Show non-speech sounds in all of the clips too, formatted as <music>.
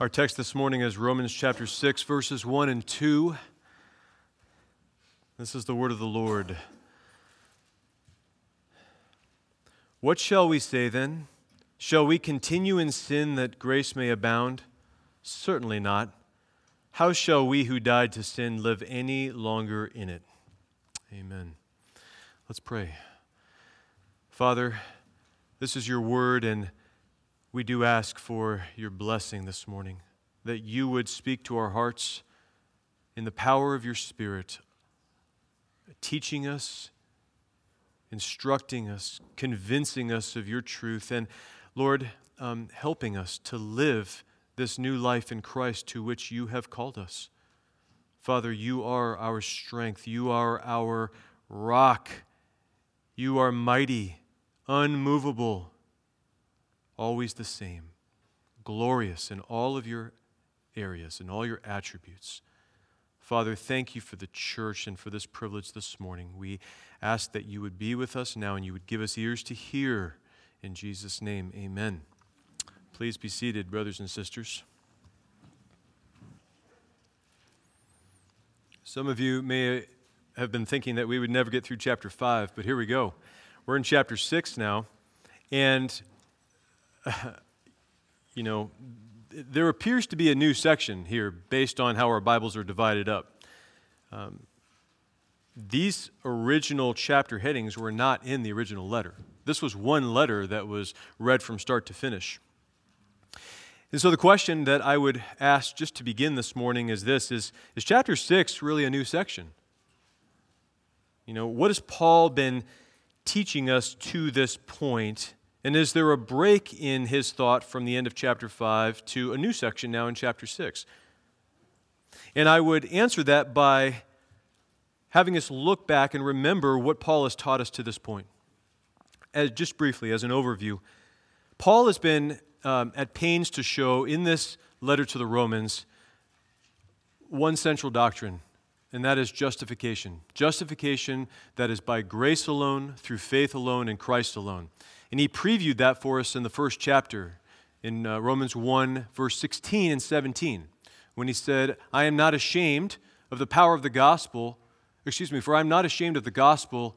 Our text this morning is Romans chapter 6, verses 1 and 2. This is the word of the Lord. What shall we say then? Shall we continue in sin that grace may abound? Certainly not. How shall we who died to sin live any longer in it? Amen. Let's pray. Father, this is your word, and we do ask for your blessing this morning, that you would speak to our hearts in the power of your Spirit, teaching us, instructing us, convincing us of your truth, and Lord, um, helping us to live this new life in Christ to which you have called us. Father, you are our strength. You are our rock. You are mighty, unmovable, always the same, glorious in all of your areas and all your attributes. Father, thank you for the church and for this privilege this morning. We ask that you would be with us now and you would give us ears to hear. In Jesus' name, amen. Please be seated, brothers and sisters. Some of you may have been thinking that we would never get through chapter 5, but here we go. We're in chapter 6 now, and, <laughs> you know, there appears to be a new section here based on how our Bibles are divided up. Um, these original chapter headings were not in the original letter. This was one letter that was read from start to finish. And so the question that I would ask just to begin this morning is this is, is chapter 6 really a new section? You know, what has Paul been teaching us to this point? And is there a break in his thought from the end of chapter 5 to a new section now in chapter 6? And I would answer that by having us look back and remember what Paul has taught us to this point. As, just briefly, as an overview, Paul has been um, at pains to show in this letter to the Romans one central doctrine, and that is justification. Justification that is by grace alone, through faith alone, in Christ alone. And he previewed that for us in the first chapter, in uh, Romans 1, verse 16 and 17, when he said, I am not ashamed of the power of the gospel, excuse me, for I am not ashamed of the gospel,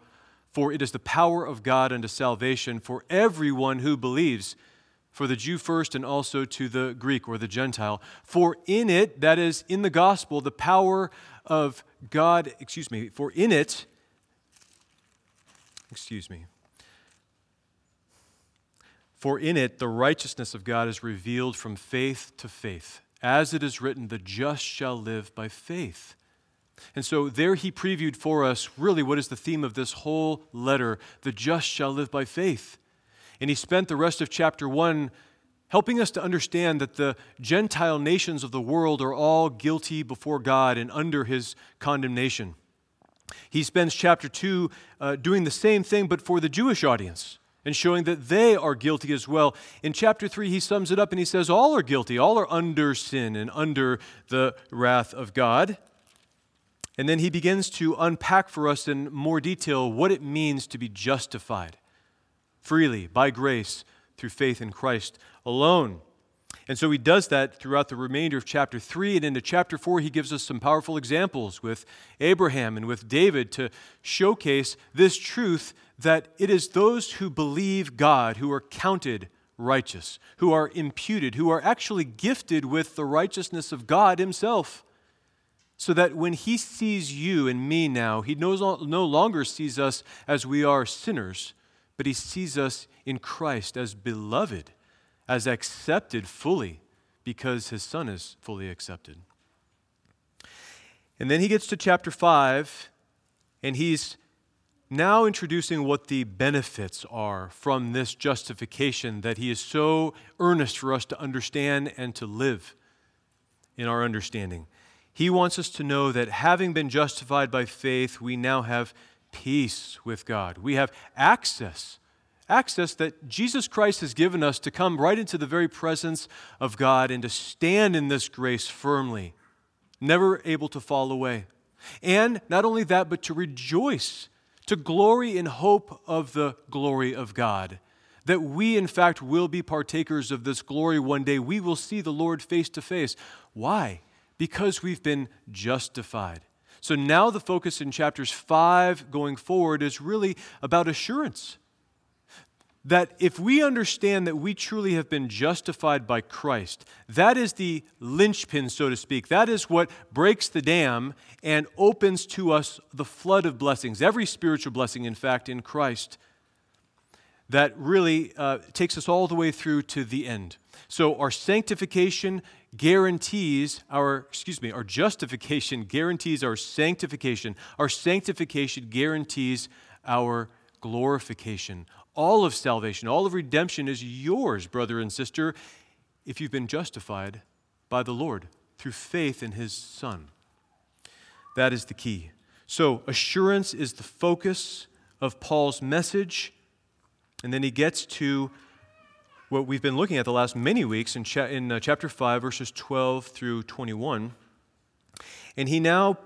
for it is the power of God unto salvation for everyone who believes for the Jew first and also to the Greek or the Gentile. For in it, that is, in the gospel, the power of God, excuse me, for in it, excuse me, for in it the righteousness of God is revealed from faith to faith. As it is written, the just shall live by faith. And so there he previewed for us really what is the theme of this whole letter the just shall live by faith. And he spent the rest of chapter 1 helping us to understand that the Gentile nations of the world are all guilty before God and under his condemnation. He spends chapter 2 uh, doing the same thing, but for the Jewish audience and showing that they are guilty as well. In chapter 3, he sums it up and he says, All are guilty, all are under sin and under the wrath of God. And then he begins to unpack for us in more detail what it means to be justified freely by grace through faith in Christ alone. And so he does that throughout the remainder of chapter 3. And into chapter 4, he gives us some powerful examples with Abraham and with David to showcase this truth that it is those who believe God who are counted righteous, who are imputed, who are actually gifted with the righteousness of God Himself. So that when He sees you and me now, He no, no longer sees us as we are sinners, but he sees us in Christ as beloved, as accepted fully, because his son is fully accepted. And then he gets to chapter 5, and he's now introducing what the benefits are from this justification that he is so earnest for us to understand and to live in our understanding. He wants us to know that having been justified by faith, we now have peace with God. We have access, access that Jesus Christ has given us to come right into the very presence of God and to stand in this grace firmly, never able to fall away. And not only that, but to rejoice, to glory in hope of the glory of God. that we, in fact, will be partakers of this glory one day. We will see the Lord face to face. Why? Because we've been justified. So now the focus in chapters 5 going forward is really about assurance. That if we understand that we truly have been justified by Christ, that is the linchpin, so to speak. That is what breaks the dam and opens to us the flood of blessings, every spiritual blessing, in fact, in Christ, that really uh, takes us all the way through to the end. So our sanctification guarantees our, excuse me, our justification <laughs> guarantees our sanctification. Our sanctification guarantees our glorification. All of salvation, all of redemption is yours, brother and sister, if you've been justified by the Lord through faith in his Son. That is the key. So, assurance is the focus of Paul's message. And then he gets to what we've been looking at the last many weeks in, cha- in uh, chapter 5, verses 12 through 21. And he now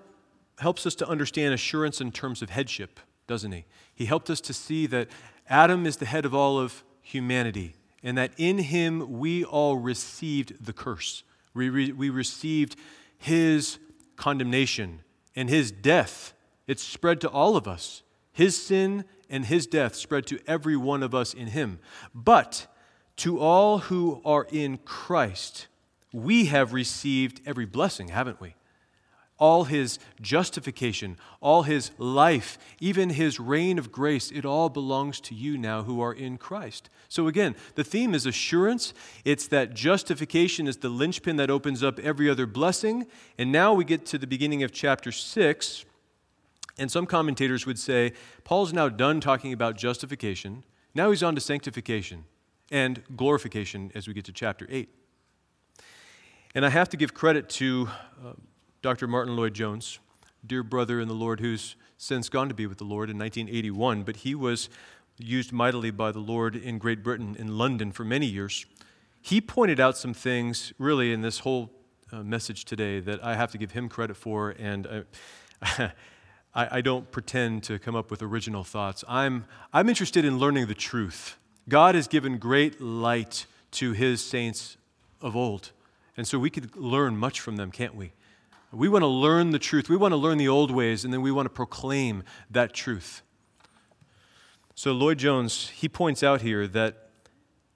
helps us to understand assurance in terms of headship, doesn't he? He helped us to see that Adam is the head of all of humanity, and that in him we all received the curse. We, re- we received his condemnation and his death. It spread to all of us. His sin and his death spread to every one of us in him. But to all who are in Christ, we have received every blessing, haven't we? All his justification, all his life, even his reign of grace, it all belongs to you now who are in Christ. So again, the theme is assurance. It's that justification is the linchpin that opens up every other blessing. And now we get to the beginning of chapter 6. And some commentators would say Paul's now done talking about justification. Now he's on to sanctification and glorification as we get to chapter 8. And I have to give credit to uh, Dr. Martyn Lloyd-Jones, dear brother in the Lord who's since gone to be with the Lord in 1981, but he was used mightily by the Lord in Great Britain, in London, for many years. He pointed out some things, really, in this whole uh, message today that I have to give him credit for, and I, <laughs> I, don't pretend to come up with original thoughts. I'm, I'm interested in learning the truth God has given great light to his saints of old. And so we could learn much from them, can't we? We want to learn the truth. We want to learn the old ways, and then we want to proclaim that truth. So, Lloyd-Jones, he points out here that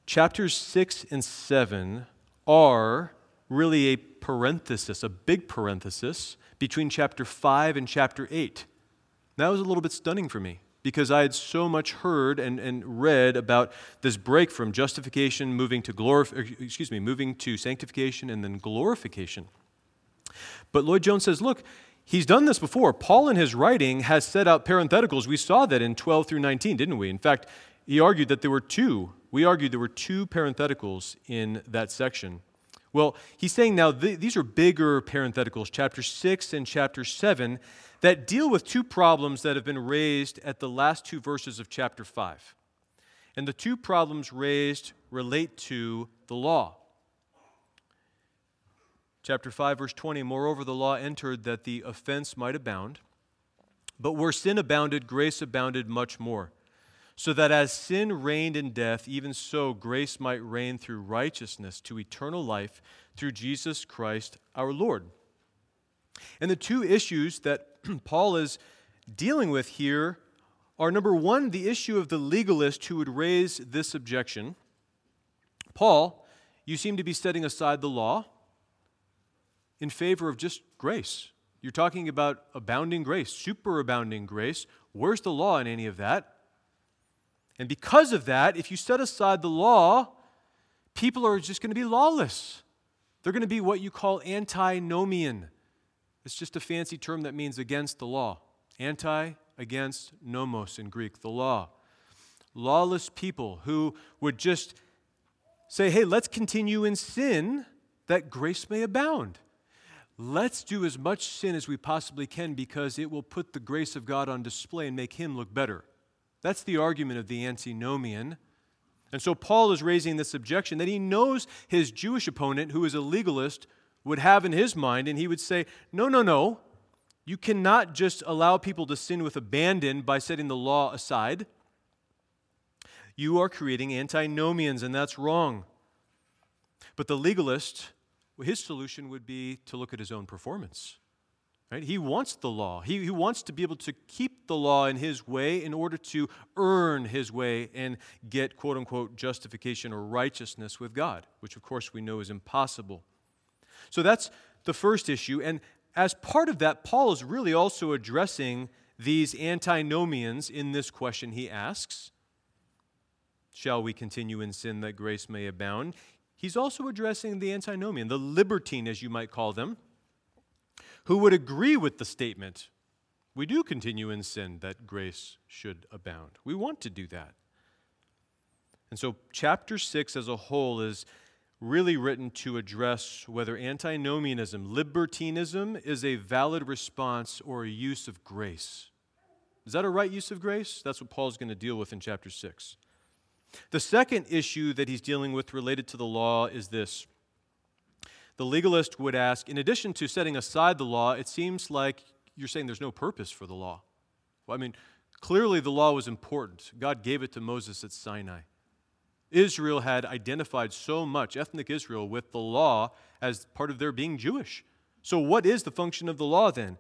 chapters 6 and 7 are really a parenthesis, a big parenthesis, between chapter 5 and chapter 8. That was a little bit stunning for me because I had so much heard and, and read about this break from justification moving to glorif- excuse me, moving to sanctification and then glorification. But Lloyd-Jones says, look, he's done this before. Paul in his writing has set out parentheticals. We saw that in 12 through 19, didn't we? In fact, he argued that there were two. We argued there were two parentheticals in that section. Well, he's saying now th- these are bigger parentheticals, chapter 6 and chapter 7 that deal with two problems that have been raised at the last two verses of chapter 5. And the two problems raised relate to the law. Chapter 5, verse 20 Moreover, the law entered that the offense might abound. But where sin abounded, grace abounded much more. So that as sin reigned in death, even so grace might reign through righteousness to eternal life through Jesus Christ our Lord. And the two issues that <clears throat> Paul is dealing with here are number one, the issue of the legalist who would raise this objection. Paul, you seem to be setting aside the law in favor of just grace. You're talking about abounding grace, superabounding grace. Where's the law in any of that? And because of that, if you set aside the law, people are just going to be lawless. They're going to be what you call antinomian. It's just a fancy term that means against the law. Anti, against, nomos in Greek, the law. Lawless people who would just say, hey, let's continue in sin that grace may abound. Let's do as much sin as we possibly can because it will put the grace of God on display and make him look better. That's the argument of the antinomian. And so Paul is raising this objection that he knows his Jewish opponent, who is a legalist, would have in his mind, and he would say, No, no, no. You cannot just allow people to sin with abandon by setting the law aside. You are creating antinomians, and that's wrong. But the legalist, his solution would be to look at his own performance. Right? He wants the law. He, he wants to be able to keep the law in his way in order to earn his way and get, quote unquote, justification or righteousness with God, which of course we know is impossible. So that's the first issue. And as part of that, Paul is really also addressing these antinomians in this question he asks Shall we continue in sin that grace may abound? He's also addressing the antinomian, the libertine, as you might call them, who would agree with the statement we do continue in sin that grace should abound. We want to do that. And so, chapter 6 as a whole is really written to address whether antinomianism, libertinism, is a valid response or a use of grace. Is that a right use of grace? That's what Paul's going to deal with in chapter 6. The second issue that he's dealing with related to the law is this. The legalist would ask, in addition to setting aside the law, it seems like you're saying there's no purpose for the law. Well, I mean, clearly the law was important. God gave it to Moses at Sinai. Israel had identified so much, ethnic Israel, with the law as part of their being Jewish. So, what is the function of the law then?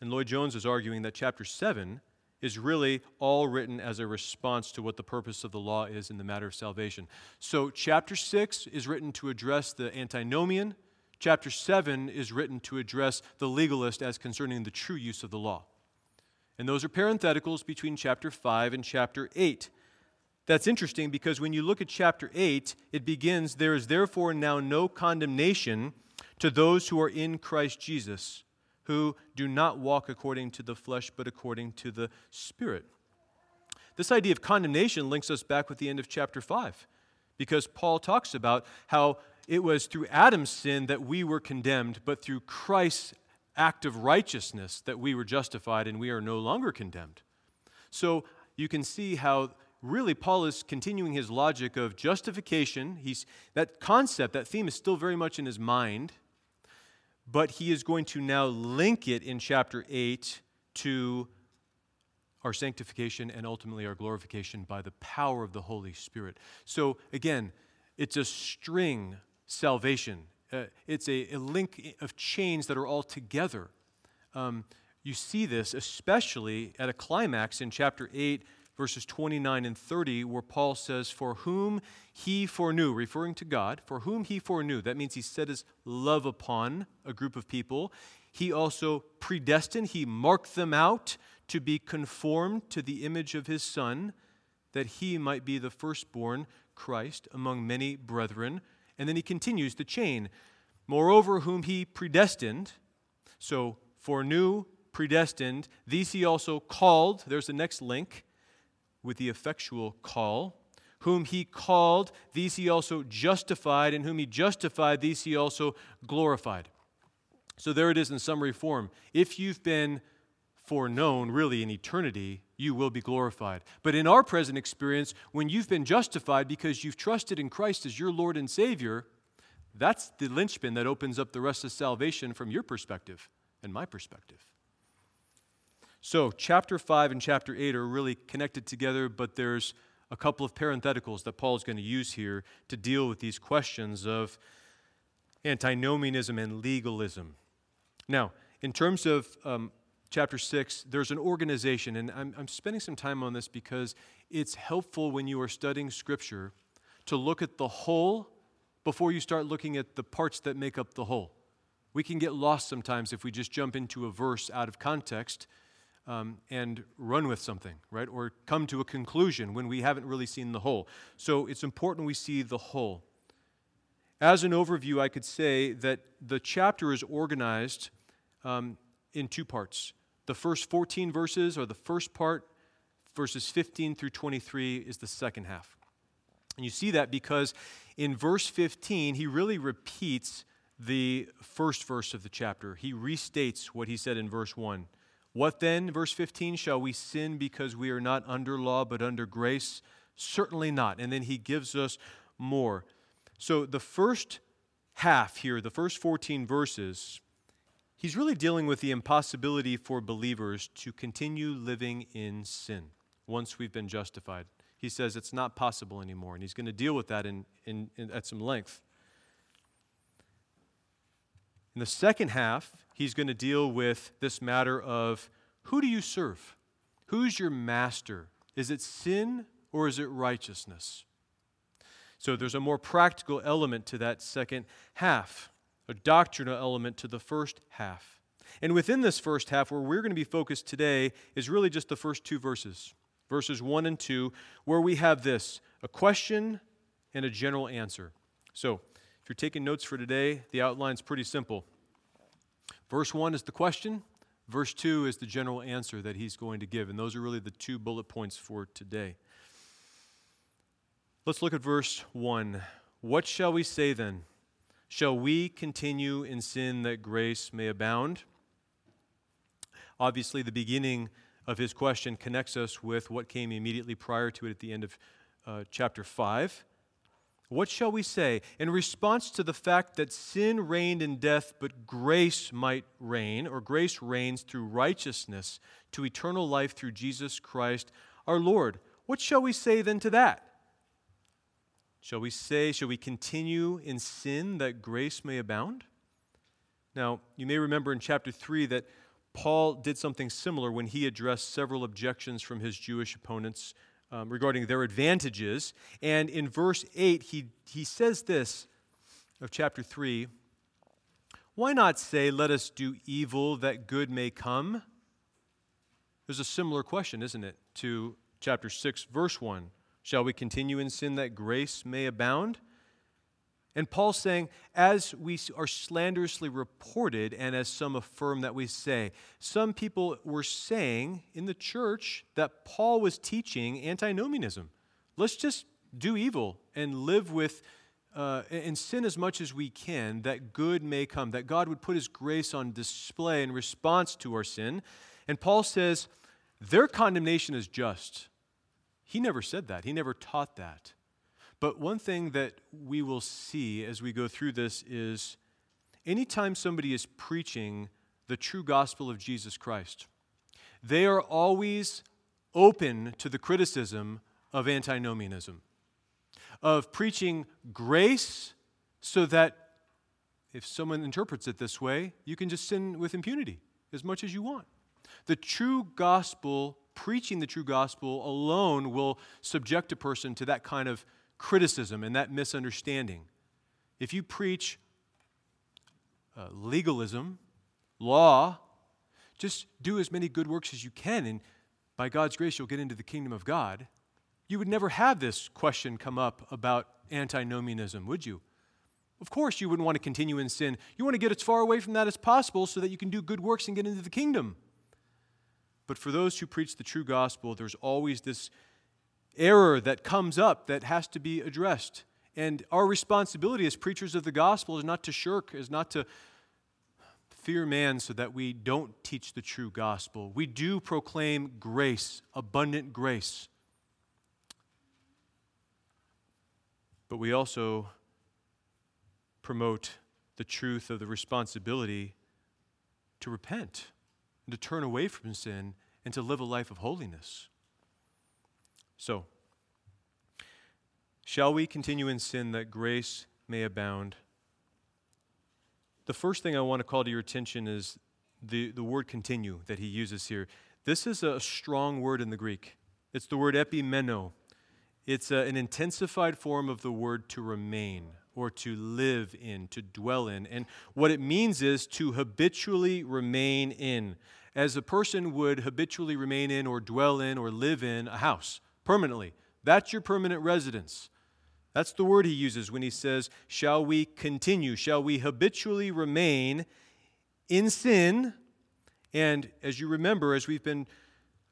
And Lloyd Jones is arguing that chapter 7 is really all written as a response to what the purpose of the law is in the matter of salvation. So, chapter 6 is written to address the antinomian. Chapter 7 is written to address the legalist as concerning the true use of the law. And those are parentheticals between chapter 5 and chapter 8. That's interesting because when you look at chapter 8, it begins There is therefore now no condemnation to those who are in Christ Jesus, who do not walk according to the flesh, but according to the Spirit. This idea of condemnation links us back with the end of chapter 5, because Paul talks about how it was through Adam's sin that we were condemned, but through Christ's act of righteousness that we were justified and we are no longer condemned. So you can see how really Paul is continuing his logic of justification. He's, that concept, that theme is still very much in his mind, but he is going to now link it in chapter 8 to our sanctification and ultimately our glorification by the power of the Holy Spirit. So again, it's a string salvation. Uh, it's a, a, link of chains that are all together. Um, you see this especially at a climax in chapter 8 verses 29 and 30, where Paul says, For whom he foreknew, referring to God, for whom he foreknew, that means he set his love upon a group of people. He also predestined, he marked them out to be conformed to the image of his Son, that he might be the firstborn Christ among many brethren. And then he continues the chain. Moreover, whom he predestined, so foreknew, predestined, these he also called, there's the next link with the effectual call. Whom he called, these he also justified, and whom he justified, these he also glorified. So there it is in summary form. If you've been foreknown, really in eternity, you will be glorified. But in our present experience, when you've been justified because you've trusted in Christ as your Lord and Savior, that's the linchpin that opens up the rest of salvation from your perspective and my perspective. So, chapter 5 and chapter 8 are really connected together, but there's a couple of parentheticals that Paul's going to use here to deal with these questions of antinomianism and legalism. Now, in terms of um, chapter 6, there's an organization, and I'm, I'm spending some time on this because it's helpful when you are studying Scripture to look at the whole before you start looking at the parts that make up the whole. We can get lost sometimes if we just jump into a verse out of context um, and run with something, right? Or come to a conclusion when we haven't really seen the whole. So it's important we see the whole. As an overview, I could say that the chapter is organized um, in two parts. The first 14 verses are the first part, verses 15 through 23 is the second half. And you see that because in verse 15, he really repeats the first verse of the chapter. He restates what he said in verse 1. What then, verse 15, shall we sin because we are not under law but under grace? Certainly not. And then he gives us more. So the first half here, the first 14 verses, he's really dealing with the impossibility for believers to continue living in sin once we've been justified. he says it's not possible anymore. And he's going to deal with that in, in, in, at some length. In the second half, he's going to deal with this matter of who do you serve? Who's your master? Is it sin or is it righteousness? So there's a more practical element to that second half, a doctrinal element to the first half. And within this first half, where we're going to be focused today, is really just the first two verses, verses 1 and 2, where we have this a question and a general answer. So you're taking notes for today, the outline's pretty simple. Verse 1 is the question, verse 2 is the general answer that he's going to give. And those are really the two bullet points for today. Let's look at verse 1. What shall we say then? Shall we continue in sin that grace may abound? Obviously, the beginning of his question connects us with what came immediately prior to it at the end of uh, chapter 5. What shall we say? In response to the fact that sin reigned in death, but grace might reign, or grace reigns through righteousness to eternal life through Jesus Christ our Lord. What shall we say then to that? Shall we say, shall we continue in sin that grace may abound? Now, you may remember in chapter 3 that Paul did something similar when he addressed several objections from his Jewish opponents um, regarding their advantages. And in verse 8, he, he says this of chapter 3 Why not say, Let us do evil that good may come? There's a similar question, isn't it, to chapter 6, verse 1. Shall we continue in sin that grace may abound? And Paul's saying, as we are slanderously reported, and as some affirm that we say, some people were saying in the church that Paul was teaching antinomianism. Let's just do evil and live with uh, and sin as much as we can, that good may come, that God would put his grace on display in response to our sin. And Paul says, their condemnation is just. He never said that, he never taught that. But one thing that we will see as we go through this is anytime somebody is preaching the true gospel of Jesus Christ, they are always open to the criticism of antinomianism, of preaching grace so that if someone interprets it this way, you can just sin with impunity as much as you want. The true gospel, preaching the true gospel alone, will subject a person to that kind of criticism and that misunderstanding. If you preach uh, legalism, law, just do as many good works as you can, and by God's grace, you'll get into the kingdom of God. You would never have this question come up about antinomianism, would you? Of course, you wouldn't want to continue in sin. You want to get as far away from that as possible so that you can do good works and get into the kingdom. But for those who preach the true gospel, there's always this error that comes up that has to be addressed. And our responsibility as preachers of the gospel is not to shirk, is not to fear man so that we don't teach the true gospel. We do proclaim grace, abundant grace. But we also promote the truth of the responsibility to repent and to turn away from sin and to live a life of holiness. So, shall we continue in sin that grace may abound? The first thing I want to call to your attention is the, the word continue that he uses here. This is a strong word in the Greek. It's the word epimeno. It's a, an intensified form of the word to remain or to live in, to dwell in. And what it means is to habitually remain in, as a person would habitually remain in or dwell in or live in a house permanently. That's your permanent residence. That's the word he uses when he says, Shall we continue? Shall we habitually remain in sin? And as you remember, as we've been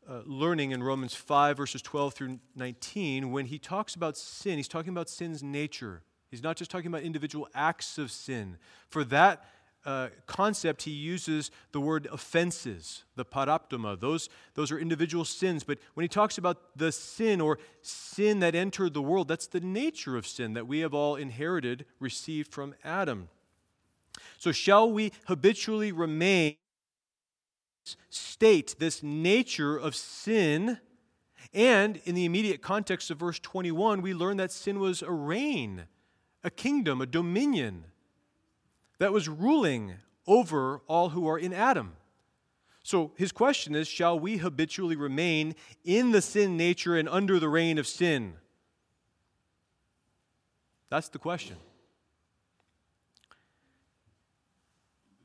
uh, learning in Romans 5, verses 12 through 19, when he talks about sin, he's talking about sin's nature. He's not just talking about individual acts of sin. For that, uh, concept, he uses the word offenses, the paraptoma. Those, those are individual sins. But when he talks about the sin or sin that entered the world, that's the nature of sin that we have all inherited, received from Adam. So, shall we habitually remain state, this nature of sin, And in the immediate context of verse 21, we learn that sin was a reign, a kingdom, a dominion that was ruling over all who are in Adam. So his question is Shall we habitually remain in the sin nature and under the reign of sin? That's the question.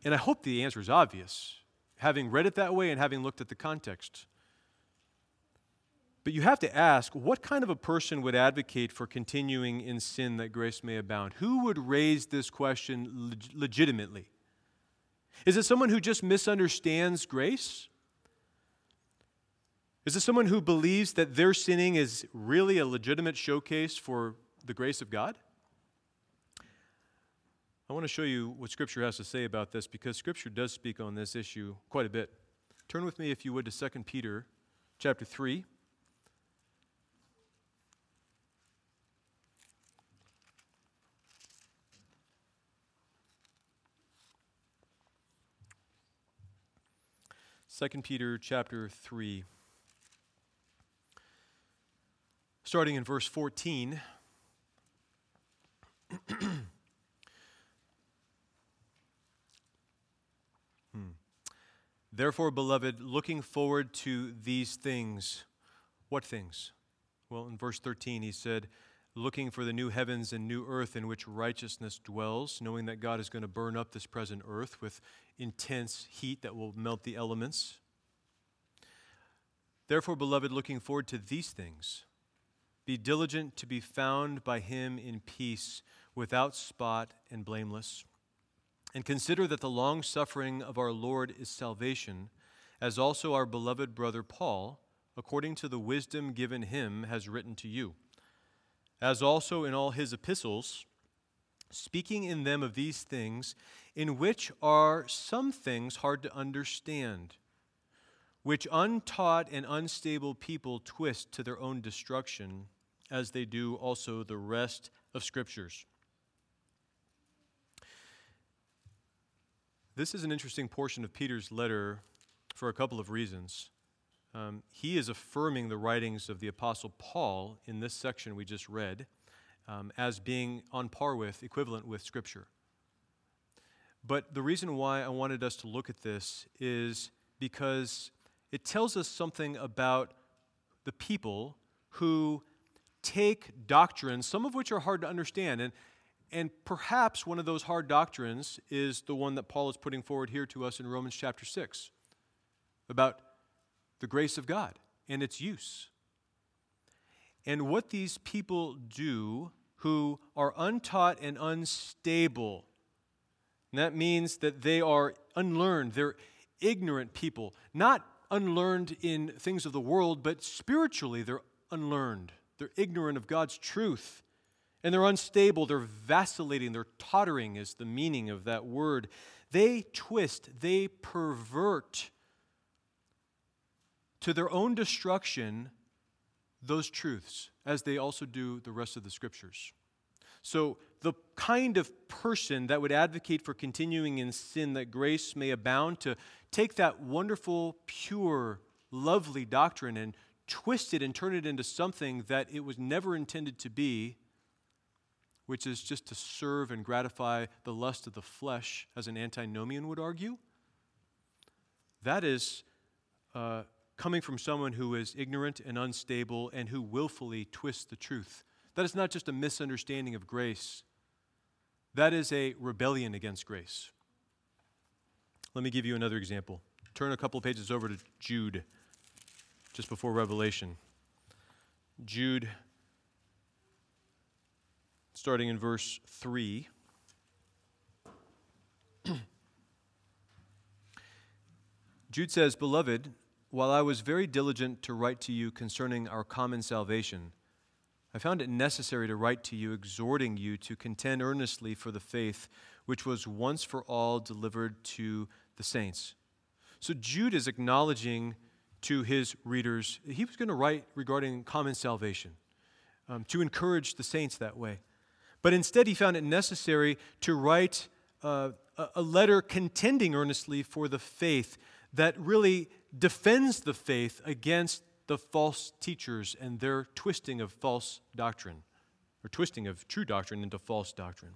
And I hope the answer is obvious, having read it that way and having looked at the context. But you have to ask what kind of a person would advocate for continuing in sin that grace may abound? Who would raise this question leg- legitimately? Is it someone who just misunderstands grace? Is it someone who believes that their sinning is really a legitimate showcase for the grace of God? I want to show you what Scripture has to say about this because Scripture does speak on this issue quite a bit. Turn with me, if you would, to 2 Peter chapter 3. Second Peter chapter 3 starting in verse 14 <clears throat> hmm. Therefore, beloved, looking forward to these things, what things? Well, in verse 13, he said, looking for the new heavens and new earth in which righteousness dwells, knowing that God is going to burn up this present earth with intense heat that will melt the elements. Therefore, beloved, looking forward to these things, be diligent to be found by him in peace, without spot and blameless. And consider that the long suffering of our Lord is salvation, as also our beloved brother Paul, according to the wisdom given him, has written to you. As also in all his epistles, speaking in them of these things, in which are some things hard to understand, which untaught and unstable people twist to their own destruction, as they do also the rest of Scriptures. This is an interesting portion of Peter's letter for a couple of reasons. Um, he is affirming the writings of the Apostle Paul in this section we just read um, as being on par with, equivalent with Scripture. But the reason why I wanted us to look at this is because it tells us something about the people who take doctrines, some of which are hard to understand. And, and perhaps one of those hard doctrines is the one that Paul is putting forward here to us in Romans chapter 6 about the grace of God and its use. And what these people do who are untaught and unstable. And that means that they are unlearned, they're ignorant people, not unlearned in things of the world, but spiritually they're unlearned. They're ignorant of God's truth. And they're unstable, they're vacillating, they're tottering, is the meaning of that word. They twist, they pervert to their own destruction those truths, as they also do the rest of the scriptures. So, the kind of person that would advocate for continuing in sin that grace may abound, to take that wonderful, pure, lovely doctrine and twist it and turn it into something that it was never intended to be, which is just to serve and gratify the lust of the flesh, as an antinomian would argue, that is uh, coming from someone who is ignorant and unstable and who willfully twists the truth. That is not just a misunderstanding of grace, that is a rebellion against grace. Let me give you another example. Turn a couple of pages over to Jude, just before Revelation. Jude starting in verse 3. <clears throat> Jude says, Beloved, while I was very diligent to write to you concerning our common salvation, I found it necessary to write to you, exhorting you to contend earnestly for the faith which was once for all delivered to the saints. So Jude is acknowledging to his readers, he was going to write regarding common salvation, um, to encourage the saints that way. But instead, he found it necessary to write uh, a letter contending earnestly for the faith that really defends the faith against the false teachers and their twisting of false doctrine, or twisting of true doctrine into false doctrine.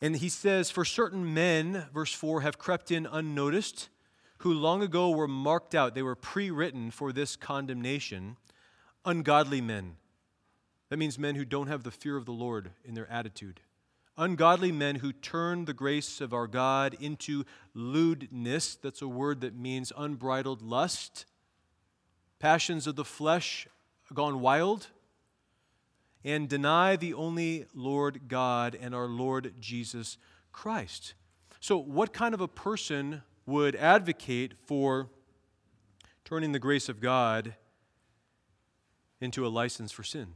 And he says, For certain men, verse 4, have crept in unnoticed, who long ago were marked out, they were pre written for this condemnation, ungodly men. That means men who don't have the fear of the Lord in their attitude. Ungodly men who turn the grace of our God into lewdness. That's a word that means unbridled lust. Passions of the flesh gone wild and deny the only Lord God and our Lord Jesus Christ. So, what kind of a person would advocate for turning the grace of God into a license for sin?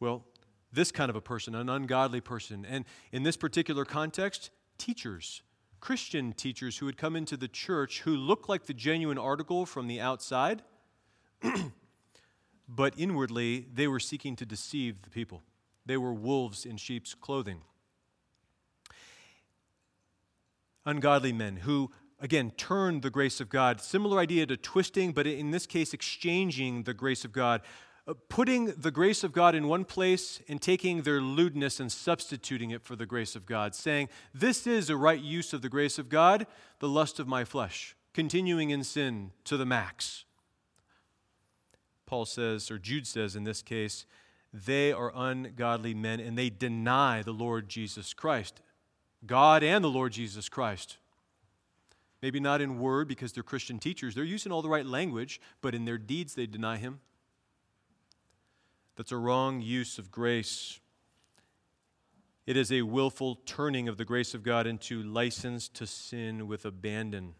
Well, this kind of a person, an ungodly person. And in this particular context, teachers, Christian teachers who had come into the church who looked like the genuine article from the outside, <clears throat> but inwardly they were seeking to deceive the people. They were wolves in sheep's clothing. Ungodly men who, again, turned the grace of God. Similar idea to twisting, but in this case, exchanging the grace of God. Uh, putting the grace of God in one place and taking their lewdness and substituting it for the grace of God, saying, This is a right use of the grace of God, the lust of my flesh, continuing in sin to the max. Paul says, or Jude says in this case, they are ungodly men and they deny the Lord Jesus Christ. God and the Lord Jesus Christ. Maybe not in word because they're Christian teachers. They're using all the right language, but in their deeds they deny Him. That's a wrong use of grace. It is a willful turning of the grace of God into license to sin with abandon.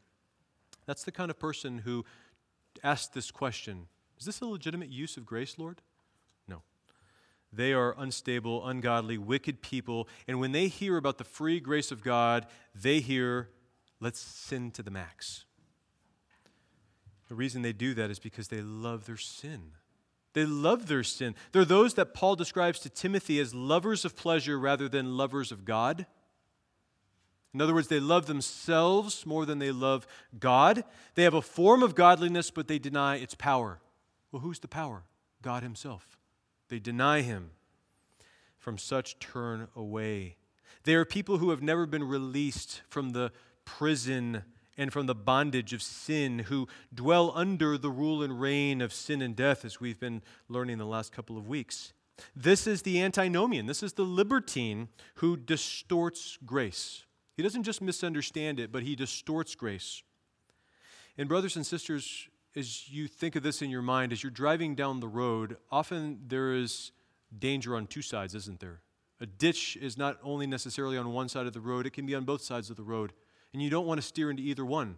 That's the kind of person who asks this question is this a legitimate use of grace, Lord? No. They are unstable, ungodly, wicked people. And when they hear about the free grace of God, they hear, let's sin to the max. The reason they do that is because they love their sin. They love their sin. They're those that Paul describes to Timothy as lovers of pleasure rather than lovers of God. In other words, they love themselves more than they love God. They have a form of godliness, but they deny its power. Well, who's the power? God Himself. They deny Him. From such turn away. They are people who have never been released from the prison and from the bondage of sin, who dwell under the rule and reign of sin and death, as we've been learning the last couple of weeks. This is the antinomian. This is the libertine who distorts grace. He doesn't just misunderstand it, but he distorts grace. And, brothers and sisters, as you think of this in your mind, as you're driving down the road, often there is danger on two sides, isn't there? A ditch is not only necessarily on one side of the road, it can be on both sides of the road. And you don't want to steer into either one.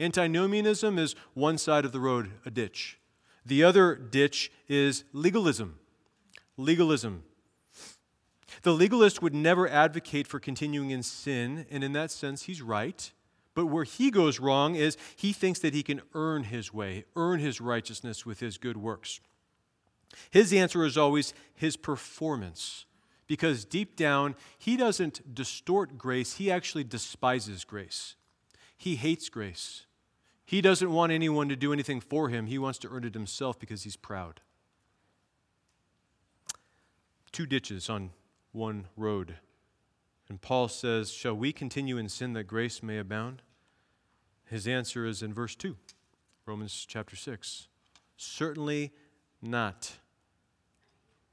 Antinomianism is one side of the road, a ditch. The other ditch is legalism. Legalism. The legalist would never advocate for continuing in sin, and in that sense, he's right. But where he goes wrong is he thinks that he can earn his way, earn his righteousness with his good works. His answer is always his performance, because deep down, he doesn't distort grace, he actually despises grace. He hates grace. He doesn't want anyone to do anything for him, he wants to earn it himself because he's proud. Two ditches on one road. And Paul says, Shall we continue in sin that grace may abound? His answer is in verse 2, Romans chapter 6. Certainly not.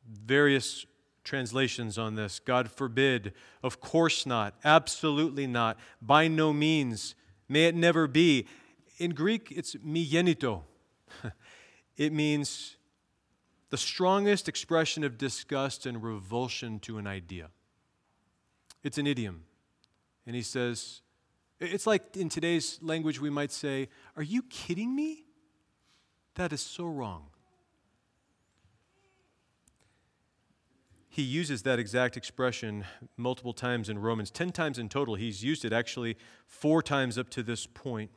Various translations on this. God forbid. Of course not. Absolutely not. By no means. May it never be. In Greek, it's me genoito. <laughs> it means the strongest expression of disgust and revulsion to an idea. It's an idiom. And he says, it's like in today's language, we might say, Are you kidding me? That is so wrong. He uses that exact expression multiple times in Romans, 10 times in total. He's used it actually four times up to this point.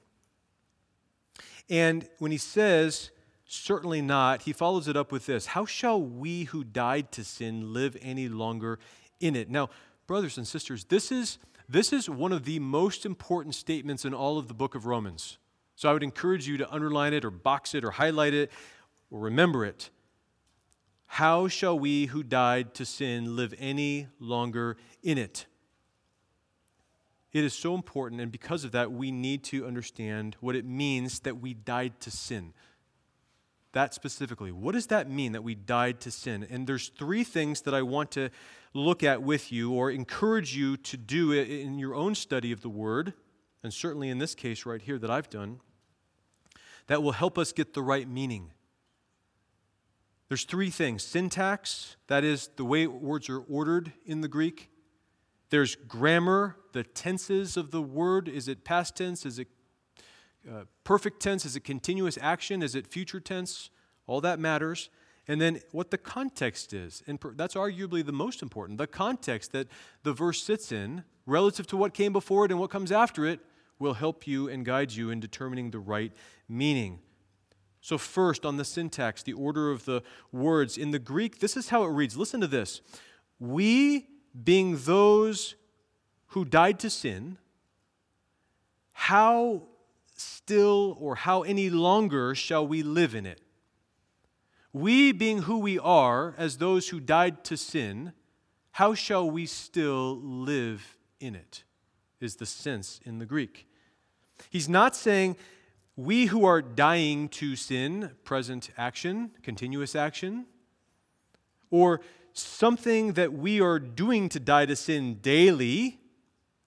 And when he says, Certainly not, he follows it up with this How shall we who died to sin live any longer in it? Now, brothers and sisters, this is, this is one of the most important statements in all of the book of Romans. So I would encourage you to underline it or box it or highlight it. or remember it. How shall we who died to sin live any longer in it? It is so important, and because of that, we need to understand what it means that we died to sin. That specifically. What does that mean that we died to sin? And there's three things that I want to look at with you or encourage you to do in your own study of the Word, and certainly in this case right here that I've done, that will help us get the right meaning. There's three things syntax, that is the way words are ordered in the Greek. There's grammar, the tenses of the word. Is it past tense? Is it uh, perfect tense? Is it continuous action? Is it future tense? All that matters. And then what the context is. And per, that's arguably the most important. The context that the verse sits in, relative to what came before it and what comes after it, will help you and guide you in determining the right meaning. So, first, on the syntax, the order of the words. In the Greek, this is how it reads. Listen to this. We being those who died to sin, how still or how any longer shall we live in it? We, being who we are, as those who died to sin, how shall we still live in it? Is the sense in the Greek. He's not saying we who are dying to sin, present action, continuous action, or something that we are doing to die to sin daily.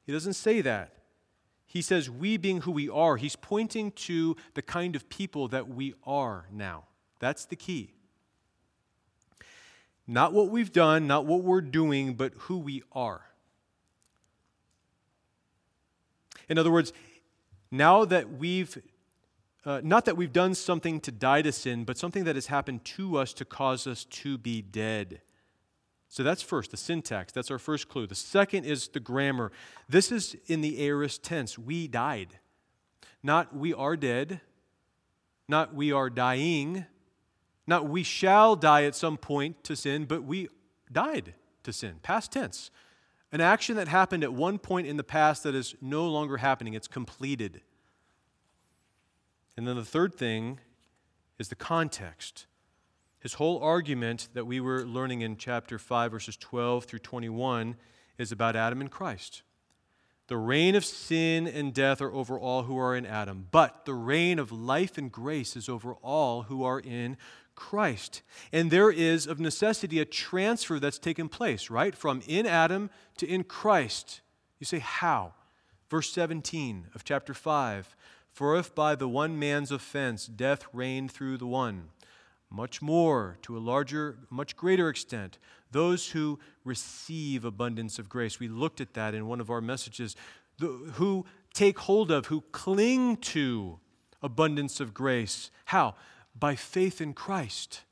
He doesn't say that. He says, we being who we are, he's pointing to the kind of people that we are now. That's the key. Not what we've done, not what we're doing, but who we are. In other words, now that we've, uh, not that we've done something to die to sin, but something that has happened to us to cause us to be dead. So that's first, the syntax. That's our first clue. The second is the grammar. This is in the aorist tense. We died. Not we are dead, not we are dying, not we shall die at some point to sin, but we died to sin. Past tense. An action that happened at one point in the past that is no longer happening, it's completed. And then the third thing is the context. His whole argument that we were learning in chapter 5, verses 12 through 21, is about Adam and Christ. The reign of sin and death are over all who are in Adam, but the reign of life and grace is over all who are in Christ. And there is, of necessity, a transfer that's taken place, right? From in Adam to in Christ. You say, how? Verse 17 of chapter 5 For if by the one man's offense death reigned through the one, much more, to a larger, much greater extent, those who receive abundance of grace. We looked at that in one of our messages. The, who take hold of, who cling to abundance of grace. How? By faith in Christ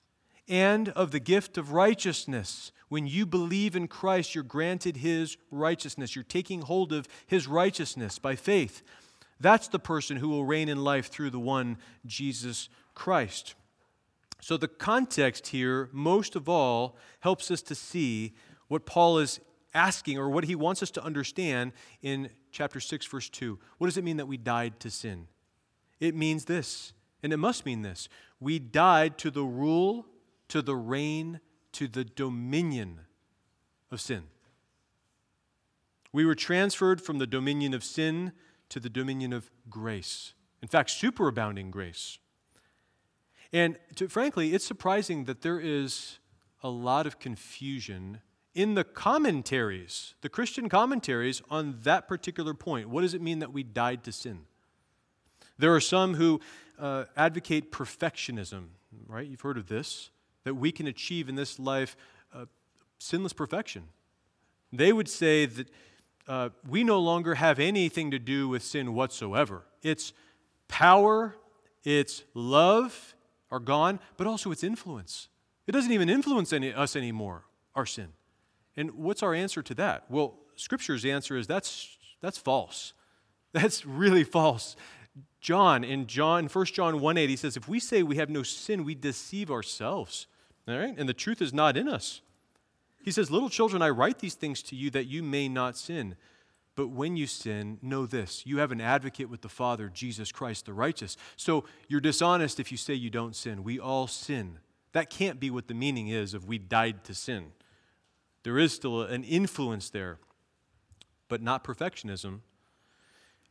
and of the gift of righteousness. When you believe in Christ, you're granted his righteousness. You're taking hold of his righteousness by faith. That's the person who will reign in life through the one, Jesus Christ. So, the context here, most of all, helps us to see what Paul is asking or what he wants us to understand in chapter 6, verse 2. What does it mean that we died to sin? It means this, and it must mean this. We died to the rule, to the reign, to the dominion of sin. We were transferred from the dominion of sin to the dominion of grace. In fact, superabounding grace. And to, frankly, it's surprising that there is a lot of confusion in the commentaries, the Christian commentaries, on that particular point. What does it mean that we died to sin? There are some who uh, advocate perfectionism, right? You've heard of this, that we can achieve in this life uh, sinless perfection. They would say that uh, we no longer have anything to do with sin whatsoever. It's power, it's love, are gone, but also its influence. It doesn't even influence any, us anymore, our sin. And what's our answer to that? Well, Scripture's answer is that's, that's false. <laughs> That's really false. John, in John, 1 John 1 8, he says, If we say we have no sin, we deceive ourselves. All right? And the truth is not in us. He says, Little children, I write these things to you that you may not sin. But when you sin, know this you have an advocate with the Father, Jesus Christ the righteous. So you're dishonest if you say you don't sin. We all sin. That can't be what the meaning is of we died to sin. There is still an influence there, but not perfectionism.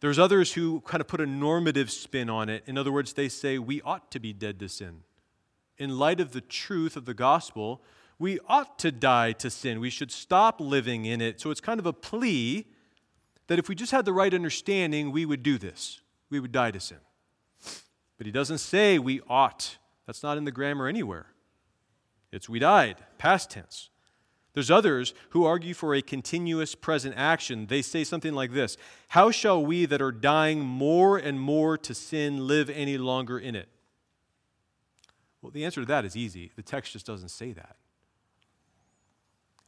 There's others who kind of put a normative spin on it. In other words, they say we ought to be dead to sin. In light of the truth of the gospel, we ought to die to sin. We should stop living in it. So it's kind of a plea that if we just had the right understanding, we would do this. We would die to sin. But he doesn't say we ought. That's not in the grammar anywhere. It's we died, past tense. There's others who argue for a continuous present action. They say something like this How shall we that are dying more and more to sin live any longer in it? Well, the answer to that is easy. The text just doesn't say that.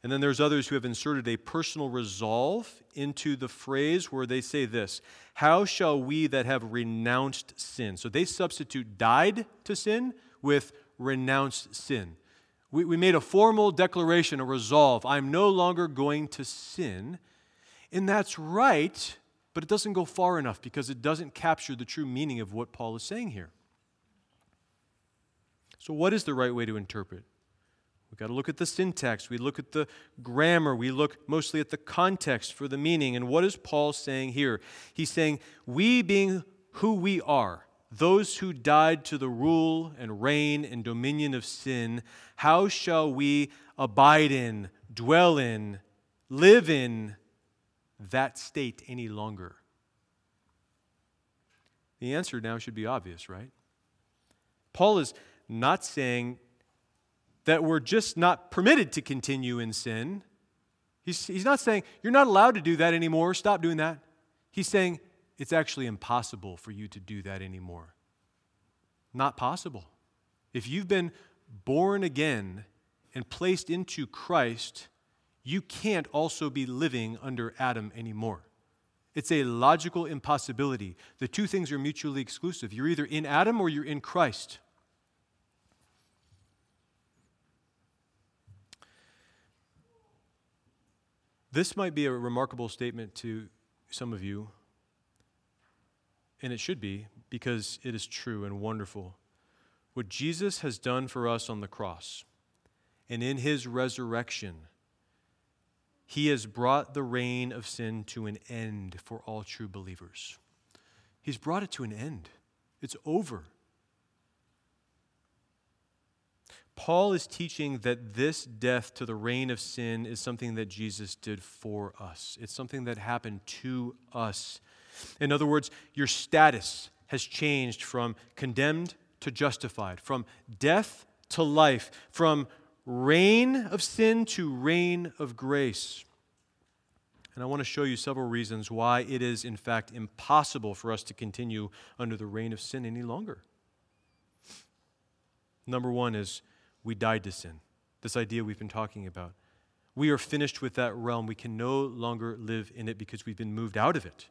And then there's others who have inserted a personal resolve into the phrase where they say this How shall we that have renounced sin? So they substitute died to sin with renounced sin. We, we made a formal declaration, a resolve. I'm no longer going to sin. And that's right, but it doesn't go far enough because it doesn't capture the true meaning of what Paul is saying here. So, what is the right way to interpret? We've got to look at the syntax, we look at the grammar, we look mostly at the context for the meaning. And what is Paul saying here? He's saying, We being who we are, those who died to the rule and reign and dominion of sin, how shall we abide in, dwell in, live in that state any longer? The answer now should be obvious, right? Paul is not saying that we're just not permitted to continue in sin. He's, he's not saying you're not allowed to do that anymore, stop doing that. He's saying it's actually impossible for you to do that anymore. Not possible. If you've been born again and placed into Christ, you can't also be living under Adam anymore. It's a logical impossibility. The two things are mutually exclusive. You're either in Adam or you're in Christ. This might be a remarkable statement to some of you and it should be because it is true and wonderful. What Jesus has done for us on the cross and in his resurrection, he has brought the reign of sin to an end for all true believers. He's brought it to an end, it's over. Paul is teaching that this death to the reign of sin is something that Jesus did for us. It's something that happened to us. In other words, your status has changed from condemned to justified, from death to life, from reign of sin to reign of grace. And I want to show you several reasons why it is, in fact, impossible for us to continue under the reign of sin any longer. Number one is we died to sin, this idea we've been talking about. We are finished with that realm. We can no longer live in it because we've been moved out of it.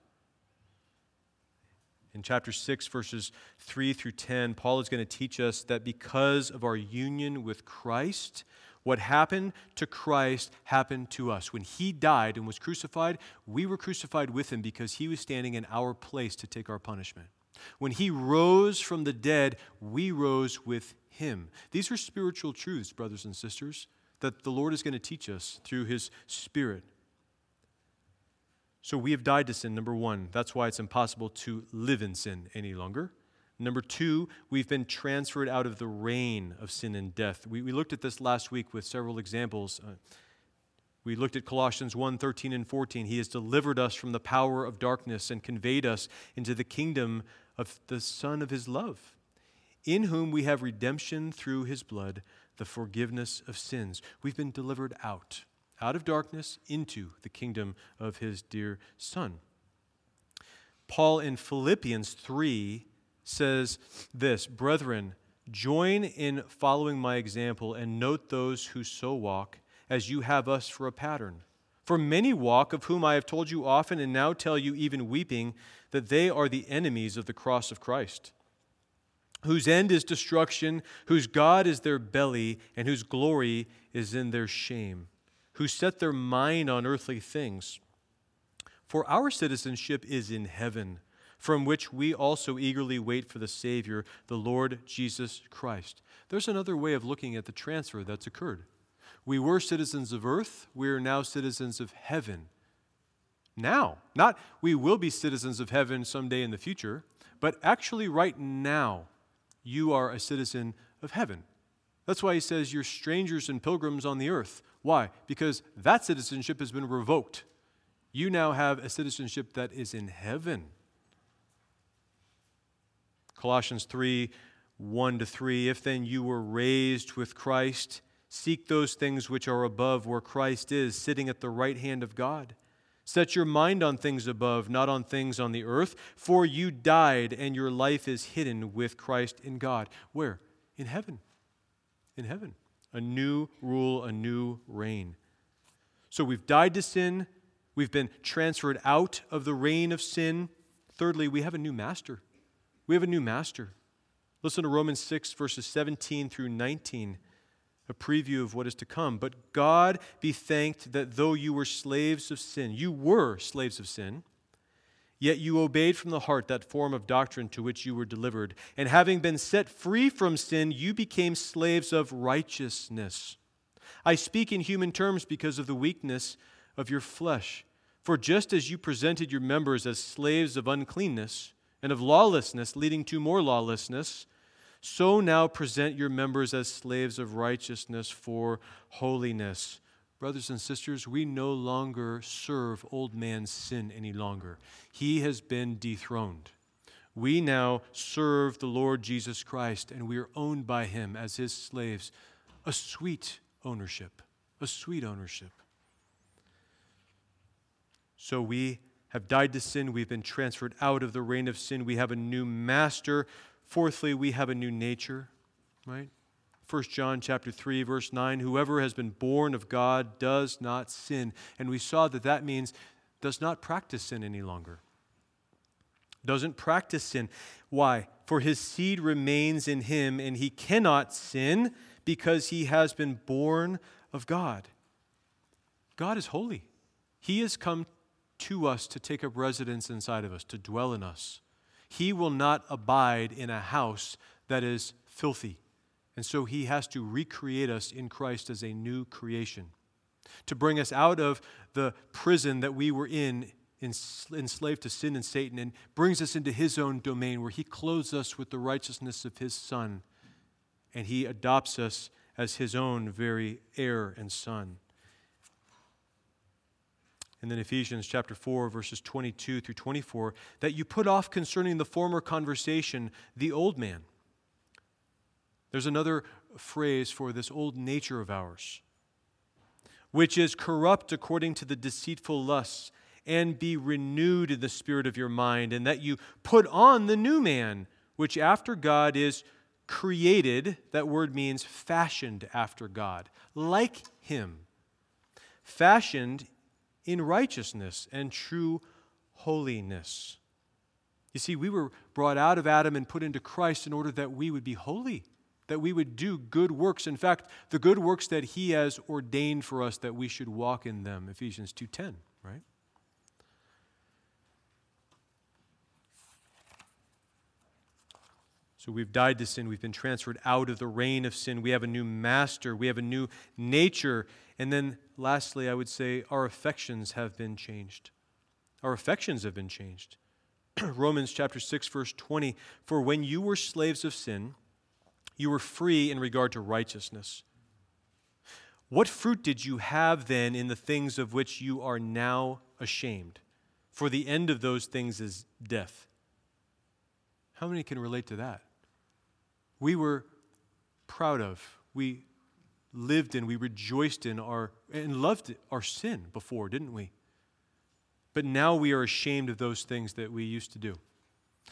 In chapter 6, verses 3 through 10, Paul is going to teach us that because of our union with Christ, what happened to Christ happened to us. When he died and was crucified, we were crucified with him because he was standing in our place to take our punishment. When he rose from the dead, we rose with him. These are spiritual truths, brothers and sisters, that the Lord is going to teach us through his Spirit. So we have died to sin, number one. That's why it's impossible to live in sin any longer. Number two, we've been transferred out of the reign of sin and death. We, we looked at this last week with several examples. Uh, we looked at Colossians 1 13 and 14. He has delivered us from the power of darkness and conveyed us into the kingdom of the Son of His love, in whom we have redemption through His blood, the forgiveness of sins. We've been delivered out out of darkness into the kingdom of his dear Son. Paul in Philippians 3 says this Brethren, join in following my example and note those who so walk, as you have us for a pattern. For many walk, of whom I have told you often and now tell you, even weeping, that they are the enemies of the cross of Christ, whose end is destruction, whose God is their belly, and whose glory is in their shame who set their mind on earthly things. For our citizenship is in heaven, from which we also eagerly wait for the Savior, the Lord Jesus Christ. There's another way of looking at the transfer that's occurred. We were citizens of earth, we are now citizens of heaven. Now, not we will be citizens of heaven someday in the future, but actually right now, you are a citizen of heaven. That's why he says you're strangers and pilgrims on the earth. Why? Because that citizenship has been revoked. You now have a citizenship that is in heaven. Colossians 3 1 to 3. If then you were raised with Christ, seek those things which are above where Christ is, sitting at the right hand of God. Set your mind on things above, not on things on the earth, for you died and your life is hidden with Christ in God. Where? In heaven in heaven. A new rule, a new reign. So we've died to sin. We've been transferred out of the reign of sin. Thirdly, we have a new master. We have a new master. Listen to Romans 6, verses 17 through 19, a preview of what is to come. But God be thanked that though you were slaves of sin, you were slaves of sin Yet you obeyed from the heart that form of doctrine to which you were delivered. And having been set free from sin, you became slaves of righteousness. I speak in human terms because of the weakness of your flesh. For just as you presented your members as slaves of uncleanness and of lawlessness, leading to more lawlessness, so now present your members as slaves of righteousness for holiness. Brothers and sisters, we no longer serve old man's sin any longer. He has been dethroned. We now serve the Lord Jesus Christ, and we are owned by him as his slaves. A sweet ownership, a sweet ownership. So we have died to sin. We've been transferred out of the reign of sin. We have a new master. Fourthly, we have a new nature, right? 1 John chapter 3 verse 9 whoever has been born of God does not sin. And we saw that that means does not practice sin any longer. Doesn't practice sin. Why? For his seed remains in him and he cannot sin because he has been born of God. God is holy. He has come to us to take up residence inside of us to dwell in us he will not abide in a house that is filthy and so he has to recreate us in Christ as a new creation, to bring us out of the prison that we were in, enslaved to sin and Satan, and brings us into his own domain where he clothes us with the righteousness of his Son, and he adopts us as his own very heir and son. And then Ephesians chapter 4, verses 22 through 24, that you put off concerning the former conversation the old man there's another phrase for this old nature of ours, which is corrupt according to the deceitful lusts, and be renewed in the spirit of your mind, and that you put on the new man, which after God is created. That word means fashioned after God, like him, fashioned in righteousness and true holiness. You see, we were brought out of Adam and put into Christ in order that we would be holy that we would do good works. In fact the good works that he has ordained for us that we should walk in them. Ephesians 2.10 right? So we've died to sin. We've been transferred out of the reign of sin. We have a new master. We have a new nature and then lastly i would say our affections have been changed our affections have been changed <clears throat> romans chapter 6 verse 20 for when you were slaves of sin you were free in regard to righteousness. What fruit did you have then in the things of which you are now ashamed? For the end of those things is death. How many can relate to that? We were proud of, we lived in, we rejoiced in our, and loved our sin before, didn't we? But now we are ashamed of those things that we used to do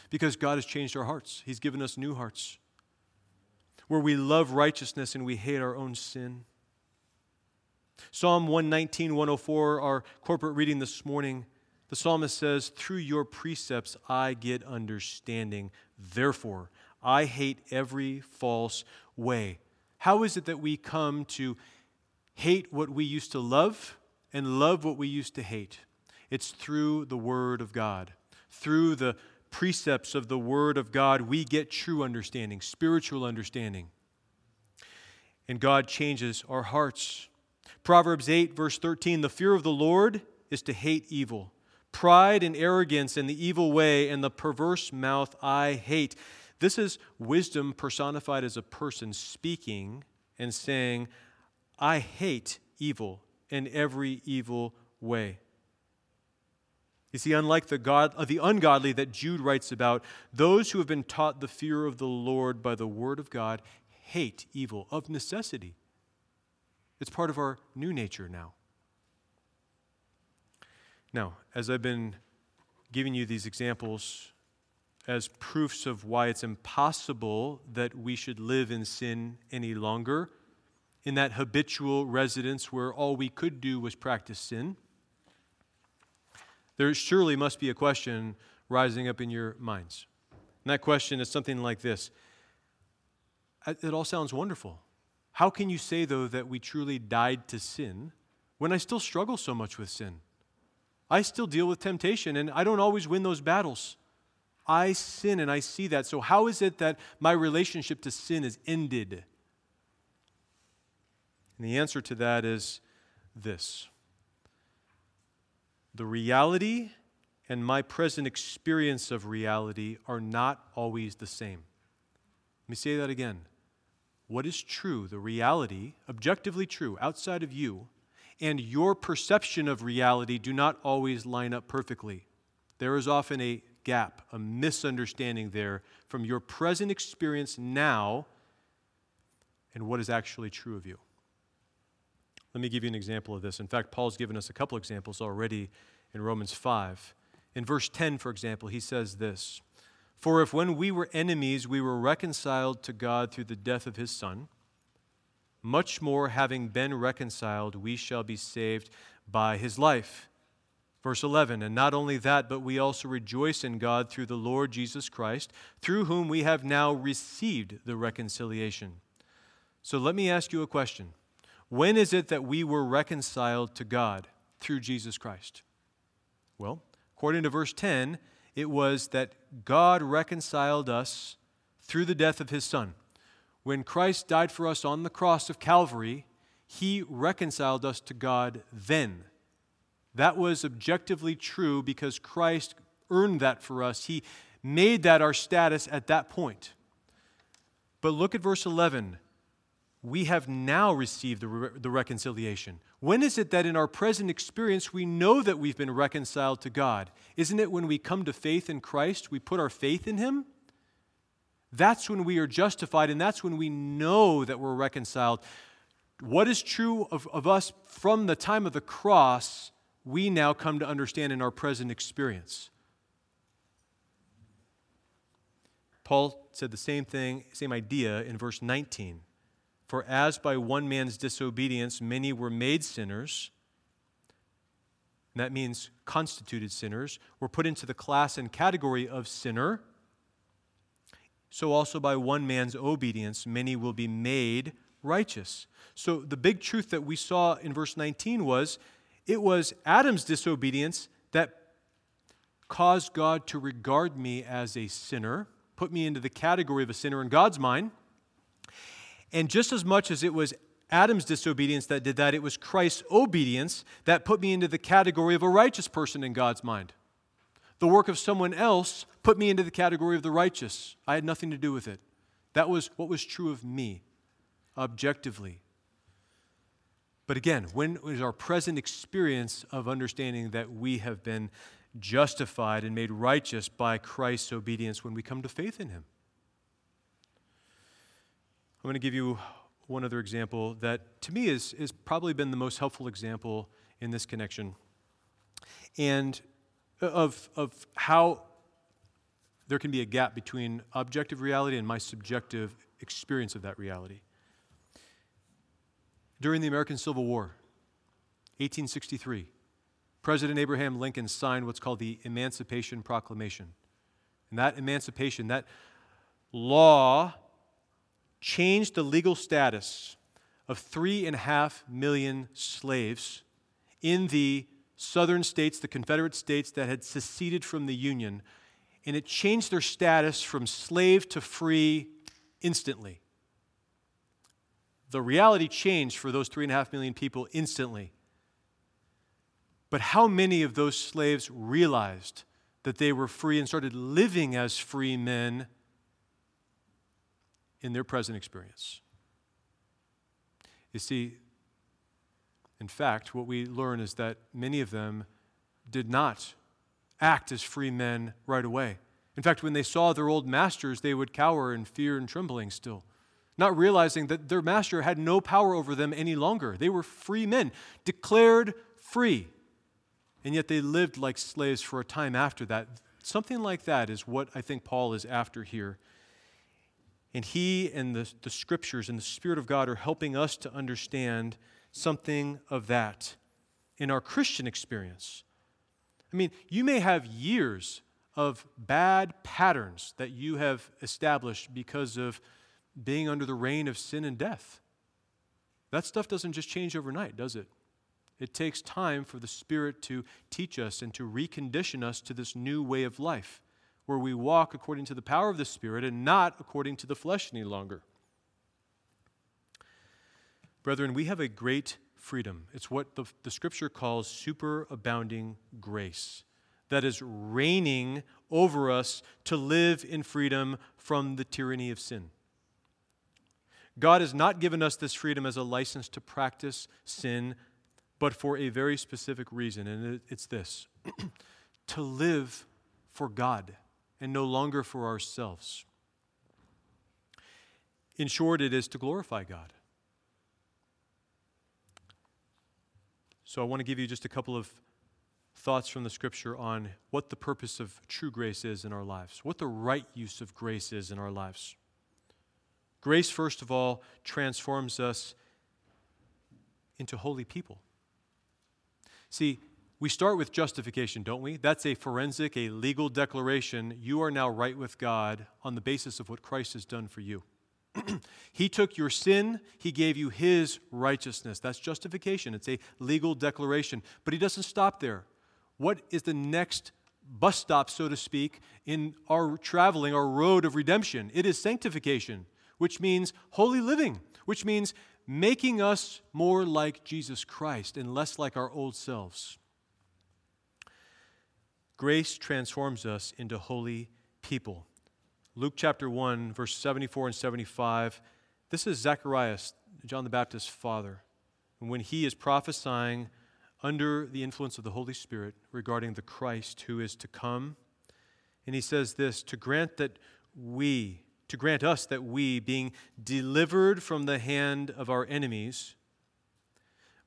because God has changed our hearts. He's given us new hearts where we love righteousness and we hate our own sin. Psalm 119, 104, our corporate reading this morning, the psalmist says, Through your precepts I get understanding. Therefore, I hate every false way. How is it that we come to hate what we used to love and love what we used to hate? It's through the Word of God. Through the precepts of the Word of God, we get true understanding, spiritual understanding. And God changes our hearts. Proverbs 8, verse 13 The fear of the Lord is to hate evil. Pride and arrogance and the evil way and the perverse mouth I hate. This is wisdom personified as a person speaking and saying, I hate evil in every evil way. You see, unlike the, God, uh, the ungodly that Jude writes about, those who have been taught the fear of the Lord by the word of God hate evil of necessity. It's part of our new nature now. Now, as I've been giving you these examples as proofs of why it's impossible that we should live in sin any longer, in that habitual residence where all we could do was practice sin, there surely must be a question rising up in your minds. And that question is something like this It all sounds wonderful. How can you say, though, that we truly died to sin when I still struggle so much with sin? I still deal with temptation, and I don't always win those battles. I sin and I see that. So, how is it that my relationship to sin is ended? And the answer to that is this the reality and my present experience of reality are not always the same. Let me say that again. What is true, the reality, objectively true, outside of you, and your perception of reality do not always line up perfectly. There is often a gap, a misunderstanding there from your present experience now and what is actually true of you. Let me give you an example of this. In fact, Paul's given us a couple examples already in Romans 5. In verse 10, for example, he says this For if when we were enemies, we were reconciled to God through the death of his Son, much more, having been reconciled, we shall be saved by his life. Verse 11, and not only that, but we also rejoice in God through the Lord Jesus Christ, through whom we have now received the reconciliation. So let me ask you a question. When is it that we were reconciled to God through Jesus Christ? Well, according to verse 10, it was that God reconciled us through the death of his Son. When Christ died for us on the cross of Calvary, he reconciled us to God then. That was objectively true because Christ earned that for us. He made that our status at that point. But look at verse 11. We have now received the, re- the reconciliation. When is it that in our present experience we know that we've been reconciled to God? Isn't it when we come to faith in Christ, we put our faith in Him? That's when we are justified, and that's when we know that we're reconciled. What is true of, of us from the time of the cross we now come to understand in our present experience. Paul said the same thing, same idea in verse 19. For as by one man's disobedience many were made sinners, and that means constituted sinners, were put into the class and category of sinner, so also by one man's obedience many will be made righteous. So the big truth that we saw in verse 19 was it was Adam's disobedience that caused God to regard me as a sinner, put me into the category of a sinner in God's mind. And just as much as it was Adam's disobedience that did that, it was Christ's obedience that put me into the category of a righteous person in God's mind. The work of someone else put me into the category of the righteous. I had nothing to do with it. That was what was true of me, objectively. But again, when is our present experience of understanding that we have been justified and made righteous by Christ's obedience when we come to faith in Him? I'm going to give you one other example that to me is, is probably been the most helpful example in this connection. And uh, of, of how there can be a gap between objective reality and my subjective experience of that reality during the American Civil War, 1863, President Abraham Lincoln signed what's called the Emancipation Proclamation. And that emancipation, that law, changed the legal status of three and a half million slaves in the southern states, the Confederate states that had seceded from the Union, and it changed their status from slave to free instantly. The reality changed for those three and a half million people instantly. But how many of those slaves realized that they were free and started living as free men in their present experience? You see, in fact, what we learn is that many of them did not act as free men right away. In fact, when they saw their old masters, they would cower in fear and trembling still, not realizing that their master had no power over them any longer. They were free men, declared free and yet they lived like slaves for a time after that. Something like that is what I think Paul is after here. And he and the, the scriptures and the Spirit of God are helping us to understand something of that in our Christian experience. I mean, you may have years of bad patterns that you have established because of being under the reign of sin and death. That stuff doesn't just change overnight, does it? It takes time for the Spirit to teach us and to recondition us to this new way of life, where we walk according to the power of the Spirit and not according to the flesh any longer. Brethren, we have a great freedom. It's what the, the Scripture calls superabounding grace that is reigning over us to live in freedom from the tyranny of sin. God has not given us this freedom as a license to practice sin but for a very specific reason, and it's this <clears throat> to live for God and no longer for ourselves. In short, it is to glorify God. So I want to give you just a couple of thoughts from the scripture on what the purpose of true grace is in our lives, what the right use of grace is in our lives. Grace, first of all, transforms us into holy people. See, we start with justification, don't we? That's a forensic, a legal declaration. You are now right with God on the basis of what Christ has done for you. <clears throat> he took your sin, He gave you His righteousness. That's justification. It's a legal declaration. But He doesn't stop there. What is the next bus stop, so to speak, in our traveling, our road of redemption? It is sanctification, which means holy living, which means making us more like Jesus Christ and less like our old selves. Grace transforms us into holy people. Luke chapter 1, verse 74 and 75. This is Zacharias, John the Baptist's father. When he is prophesying under the influence of the Holy Spirit regarding the Christ who is to come, and he says this to grant that we, to grant us that we, being delivered from the hand of our enemies,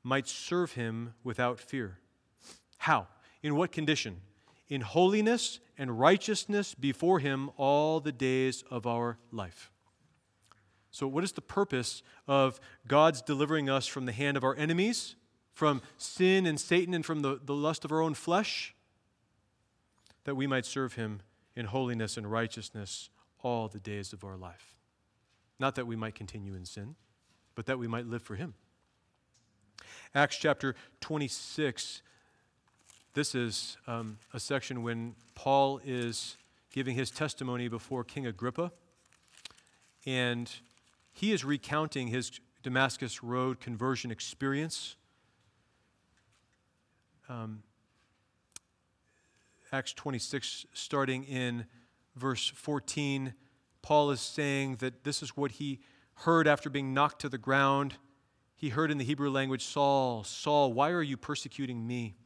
might serve him without fear. How? In what condition? In holiness and righteousness before him all the days of our life. So, what is the purpose of God's delivering us from the hand of our enemies, from sin and Satan, and from the, the lust of our own flesh? That we might serve him in holiness and righteousness all the days of our life. Not that we might continue in sin, but that we might live for Him. Acts chapter 26, this is um, a section when Paul is giving his testimony before King Agrippa, and he is recounting his Damascus Road conversion experience. Um, Acts 26, starting in verse 14, Paul is saying that this is what he heard after being knocked to the ground. He heard in the Hebrew language, Saul, Saul, why are you persecuting me?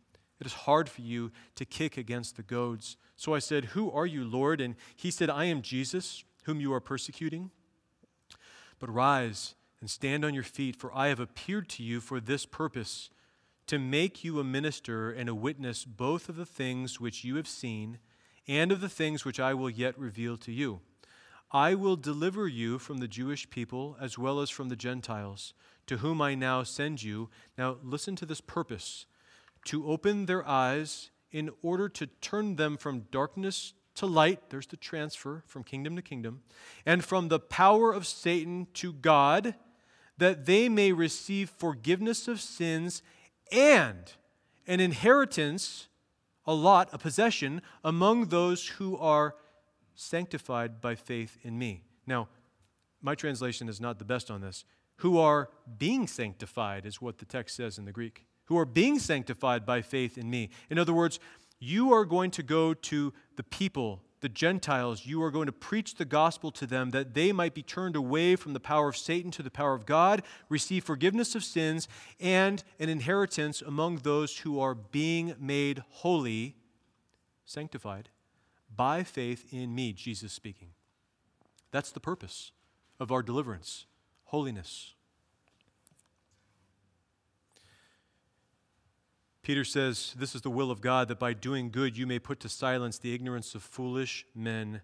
It is hard for you to kick against the goads. So I said, Who are you, Lord? And he said, I am Jesus, whom you are persecuting. But rise and stand on your feet, for I have appeared to you for this purpose, to make you a minister and a witness both of the things which you have seen and of the things which I will yet reveal to you. I will deliver you from the Jewish people as well as from the Gentiles, to whom I now send you. Now, listen to this purpose to open their eyes in order to turn them from darkness to light. There's the transfer from kingdom to kingdom, and from the power of Satan to God, that they may receive forgiveness of sins and an inheritance, a lot, a possession among those who are sanctified by faith in me. Now, my translation is not the best on this. Who are being sanctified is what the text says in the Greek. Who are being sanctified by faith in me. In other words, you are going to go to the people the Gentiles, you are going to preach the gospel to them that they might be turned away from the power of Satan to the power of God, receive forgiveness of sins, and an inheritance among those who are being made holy, sanctified, by faith in me, Jesus speaking. That's the purpose of our deliverance holiness. Peter says, This is the will of God, that by doing good you may put to silence the ignorance of foolish men.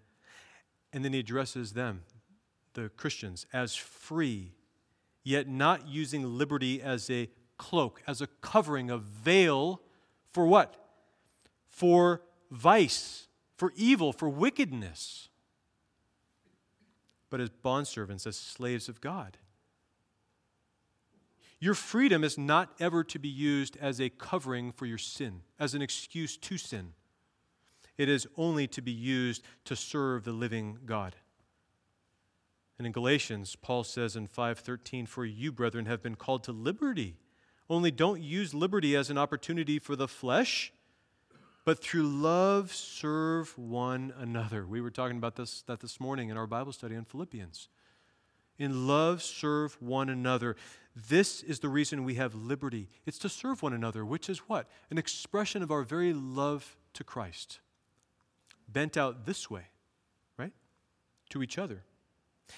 And then he addresses them, the Christians, as free, yet not using liberty as a cloak, as a covering, a veil for what? For vice, for evil, for wickedness, but as bondservants, as slaves of God. Your freedom is not ever to be used as a covering for your sin, as an excuse to sin. It is only to be used to serve the living God. And in Galatians, Paul says in 5:13, "For you, brethren, have been called to liberty. Only don't use liberty as an opportunity for the flesh, but through love serve one another." We were talking about this that this morning in our Bible study on Philippians. In love serve one another. This is the reason we have liberty. It's to serve one another, which is what? An expression of our very love to Christ, bent out this way, right? To each other.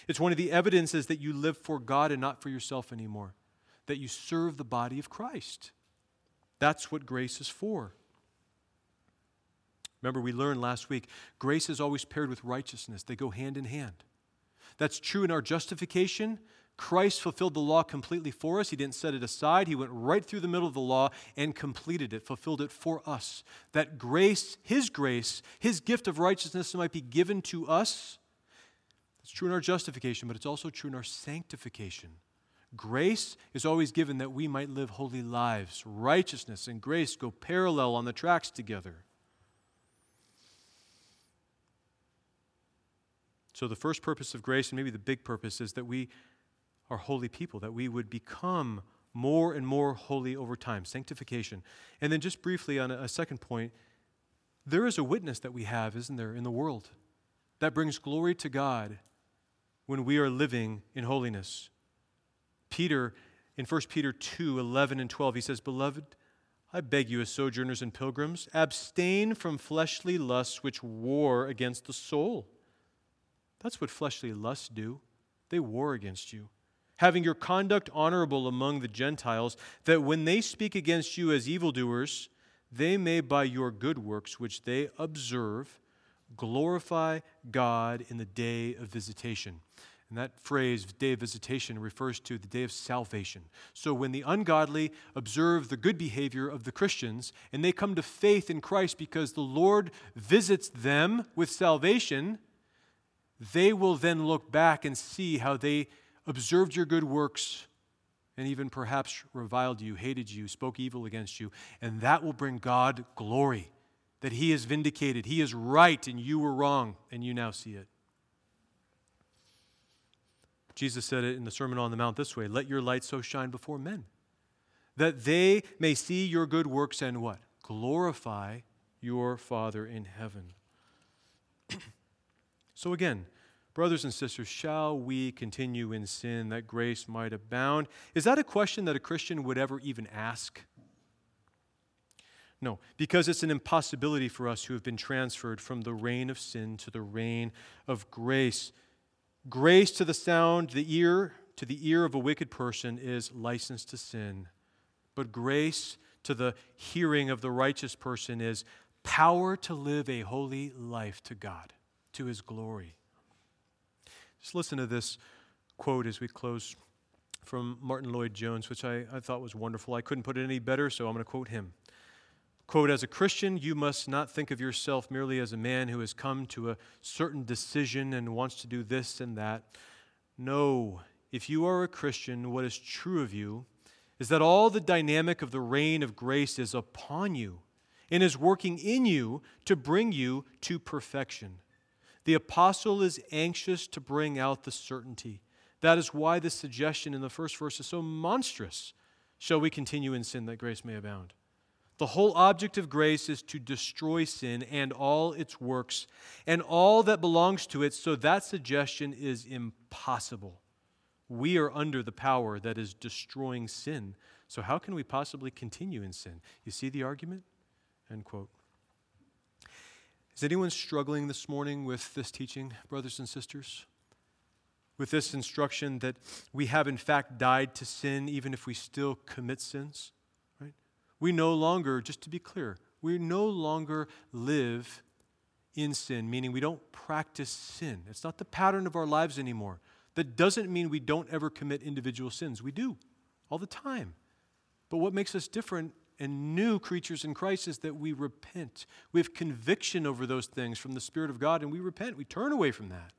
It's one of the evidences that you live for God and not for yourself anymore, that you serve the body of Christ. That's what grace is for. Remember, we learned last week grace is always paired with righteousness, they go hand in hand. That's true in our justification, Christ fulfilled the law completely for us. He didn't set it aside. He went right through the middle of the law and completed it, fulfilled it for us. That grace, His grace, His gift of righteousness might be given to us. It's true in our justification, but it's also true in our sanctification. Grace is always given that we might live holy lives. Righteousness and grace go parallel on the tracks together. So, the first purpose of grace, and maybe the big purpose, is that we are holy people, that we would become more and more holy over time, sanctification. And then, just briefly on a, a second point, there is a witness that we have, isn't there, in the world that brings glory to God when we are living in holiness. Peter, in 1 Peter 2 11 and 12, he says, Beloved, I beg you, as sojourners and pilgrims, abstain from fleshly lusts which war against the soul. That's what fleshly lusts do, they war against you having your conduct honorable among the Gentiles, that when they speak against you as evildoers, they may by your good works which they observe glorify God in the day of visitation. And that phrase, day of visitation, refers to the day of salvation. So when the ungodly observe the good behavior of the Christians and they come to faith in Christ because the Lord visits them with salvation, they will then look back and see how they observed your good works, and even perhaps reviled you, hated you, spoke evil against you. And that will bring God glory that He is vindicated. He is right, and you were wrong, and you now see it. Jesus said it in the Sermon on the Mount this way Let your light so shine before men, that they may see your good works and what? Glorify your Father in heaven. <clears throat> so again, Brothers and sisters, shall we continue in sin that grace might abound? Is that a question that a Christian would ever even ask? No, because it's an impossibility for us who have been transferred from the reign of sin to the reign of grace. Grace to the sound, the ear, to the ear of a wicked person is license to sin. But grace to the hearing of the righteous person is power to live a holy life to God, to his glory. Just listen to this quote as we close from Martyn Lloyd-Jones, which I, I thought was wonderful. I couldn't put it any better, so I'm going to quote him. Quote, as a Christian, you must not think of yourself merely as a man who has come to a certain decision and wants to do this and that. No, if you are a Christian, what is true of you is that all the dynamic of the reign of grace is upon you and is working in you to bring you to perfection. The apostle is anxious to bring out the certainty. That is why the suggestion in the first verse is so monstrous. Shall we continue in sin that grace may abound? The whole object of grace is to destroy sin and all its works and all that belongs to it, so that suggestion is impossible. We are under the power that is destroying sin. So, how can we possibly continue in sin? You see the argument? End quote. Is anyone struggling this morning with this teaching, brothers and sisters? With this instruction that we have in fact died to sin even if we still commit sins? Right? We no longer, just to be clear, we no longer live in sin, meaning we don't practice sin. It's not the pattern of our lives anymore. That doesn't mean we don't ever commit individual sins. We do all the time. But what makes us different and new creatures in Christ is that we repent. We have conviction over those things from the Spirit of God, and we repent. We turn away from that.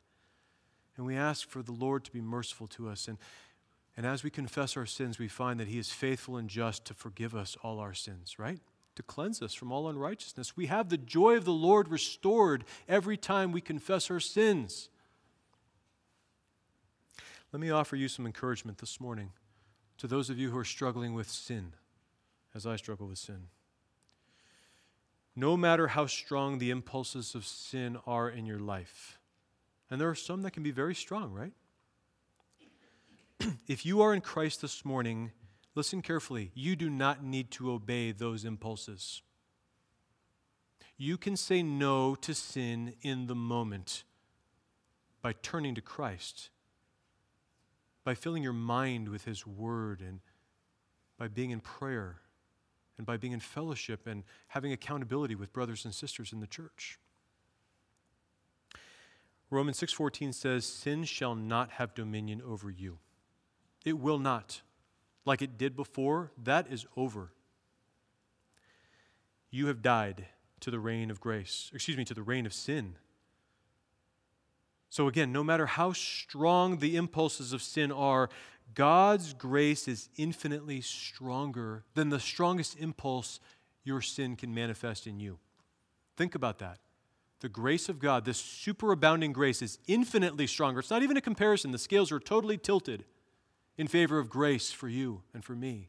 And we ask for the Lord to be merciful to us. And, and as we confess our sins, we find that He is faithful and just to forgive us all our sins, right? To cleanse us from all unrighteousness. We have the joy of the Lord restored every time we confess our sins. Let me offer you some encouragement this morning to those of you who are struggling with sin as I struggle with sin. No matter how strong the impulses of sin are in your life, and there are some that can be very strong, right? <clears throat> if you are in Christ this morning, listen carefully. You do not need to obey those impulses. You can say no to sin in the moment by turning to Christ, by filling your mind with His Word, and by being in prayer and by being in fellowship and having accountability with brothers and sisters in the church. Romans 6:14 says sin shall not have dominion over you. It will not. Like it did before, that is over. You have died to the reign of grace, excuse me, to the reign of sin. So again, no matter how strong the impulses of sin are, God's grace is infinitely stronger than the strongest impulse your sin can manifest in you. Think about that. The grace of God, this superabounding grace, is infinitely stronger. It's not even a comparison. The scales are totally tilted in favor of grace for you and for me.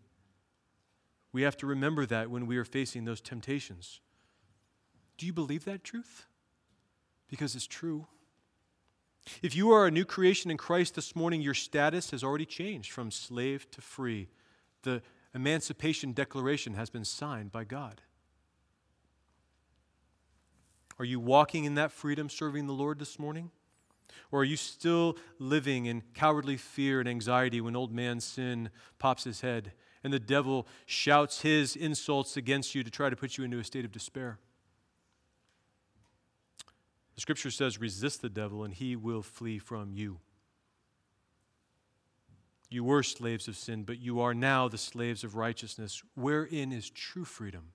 We have to remember that when we are facing those temptations. Do you believe that truth? Because it's true. If you are a new creation in Christ this morning, your status has already changed from slave to free. The Emancipation Declaration has been signed by God. Are you walking in that freedom serving the Lord this morning? Or are you still living in cowardly fear and anxiety when old man sin pops his head and the devil shouts his insults against you to try to put you into a state of despair? Scripture says, resist the devil and he will flee from you. You were slaves of sin, but you are now the slaves of righteousness, wherein is true freedom.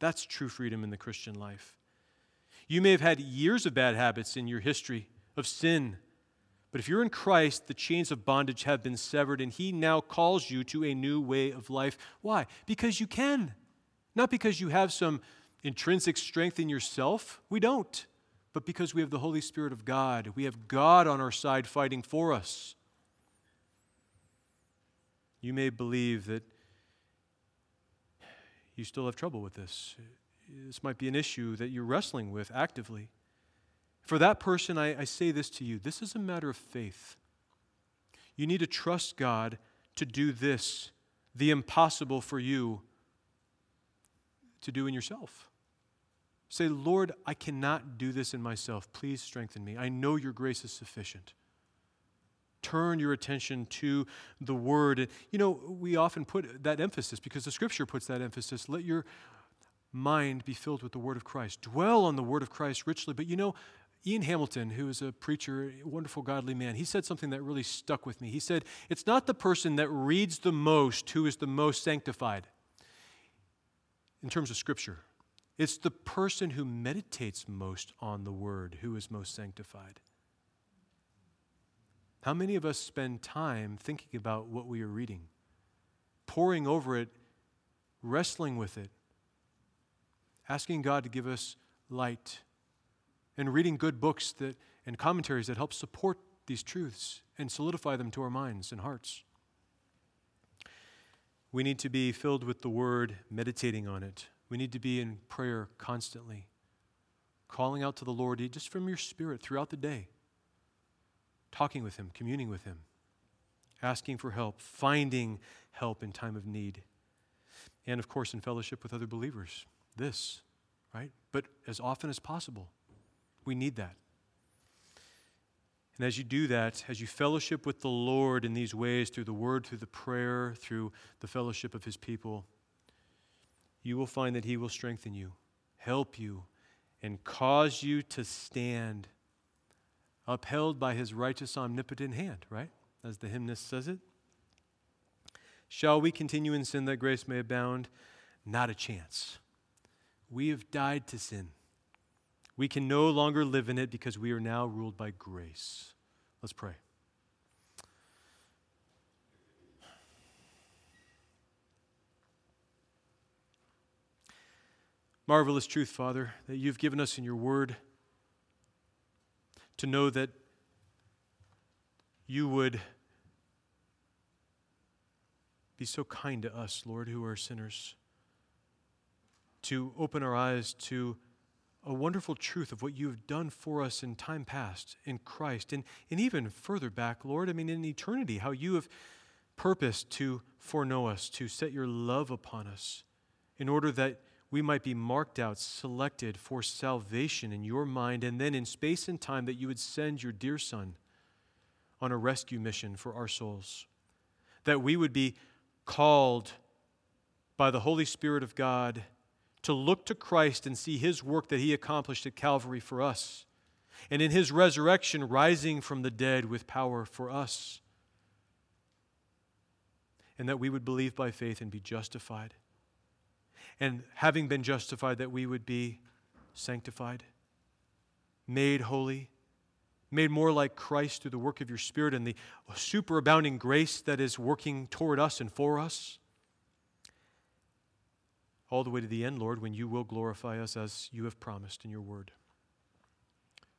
That's true freedom in the Christian life. You may have had years of bad habits in your history of sin, but if you're in Christ, the chains of bondage have been severed, and He now calls you to a new way of life. Why? Because you can. Not because you have some intrinsic strength in yourself. We don't but because we have the Holy Spirit of God. We have God on our side fighting for us. You may believe that you still have trouble with this. This might be an issue that you're wrestling with actively. For that person, I, I say this to you this is a matter of faith. You need to trust God to do this, the impossible for you to do in yourself. Say, Lord, I cannot do this in myself. Please strengthen me. I know your grace is sufficient. Turn your attention to the word. You know, we often put that emphasis because the scripture puts that emphasis. Let your mind be filled with the word of Christ. Dwell on the word of Christ richly. But you know, Ian Hamilton, who is a preacher, a wonderful, godly man, he said something that really stuck with me. He said, It's not the person that reads the most who is the most sanctified in terms of Scripture. It's the person who meditates most on the word who is most sanctified. How many of us spend time thinking about what we are reading? poring over it, wrestling with it, asking God to give us light, and reading good books that, and commentaries that help support these truths and solidify them to our minds and hearts. We need to be filled with the Word, meditating on it. We need to be in prayer constantly, calling out to the Lord just from your spirit throughout the day, talking with Him, communing with Him, asking for help, finding help in time of need, and of course, in fellowship with other believers. This, right? But as often as possible, we need that. And as you do that, as you fellowship with the Lord in these ways, through the word, through the prayer, through the fellowship of his people, you will find that he will strengthen you, help you, and cause you to stand upheld by his righteous, omnipotent hand, right? As the hymnist says it. Shall we continue in sin that grace may abound? Not a chance. We have died to sin. We can no longer live in it because we are now ruled by grace. Let's pray. Marvelous truth, Father, that you've given us in your word to know that you would be so kind to us, Lord, who are sinners, to open our eyes to a wonderful truth of what you have done for us in time past in Christ, and, and even further back, Lord, I mean, in eternity, how you have purposed to foreknow us, to set your love upon us, in order that we might be marked out, selected for salvation in your mind, and then in space and time that you would send your dear Son on a rescue mission for our souls. That we would be called by the Holy Spirit of God to look to Christ and see his work that he accomplished at Calvary for us, and in his resurrection, rising from the dead with power for us, and that we would believe by faith and be justified. And having been justified, that we would be sanctified, made holy, made more like Christ through the work of your Spirit and the superabounding grace that is working toward us and for us all the way to the end, Lord, when you will glorify us as you have promised in your word.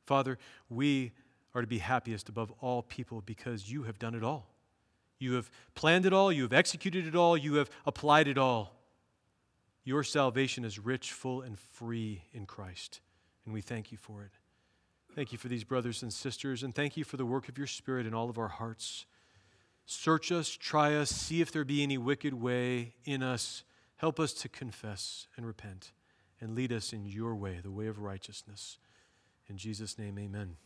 Father, we are to be happiest above all people because you have done it all. You have planned it all, you have executed it all, you have applied it all. Your salvation is rich, full, and free in Christ, and we thank you for it. Thank you for these brothers and sisters, and thank you for the work of your Spirit in all of our hearts. Search us, try us, see if there be any wicked way in us Help us to confess and repent and lead us in your way, the way of righteousness. In Jesus' name, amen.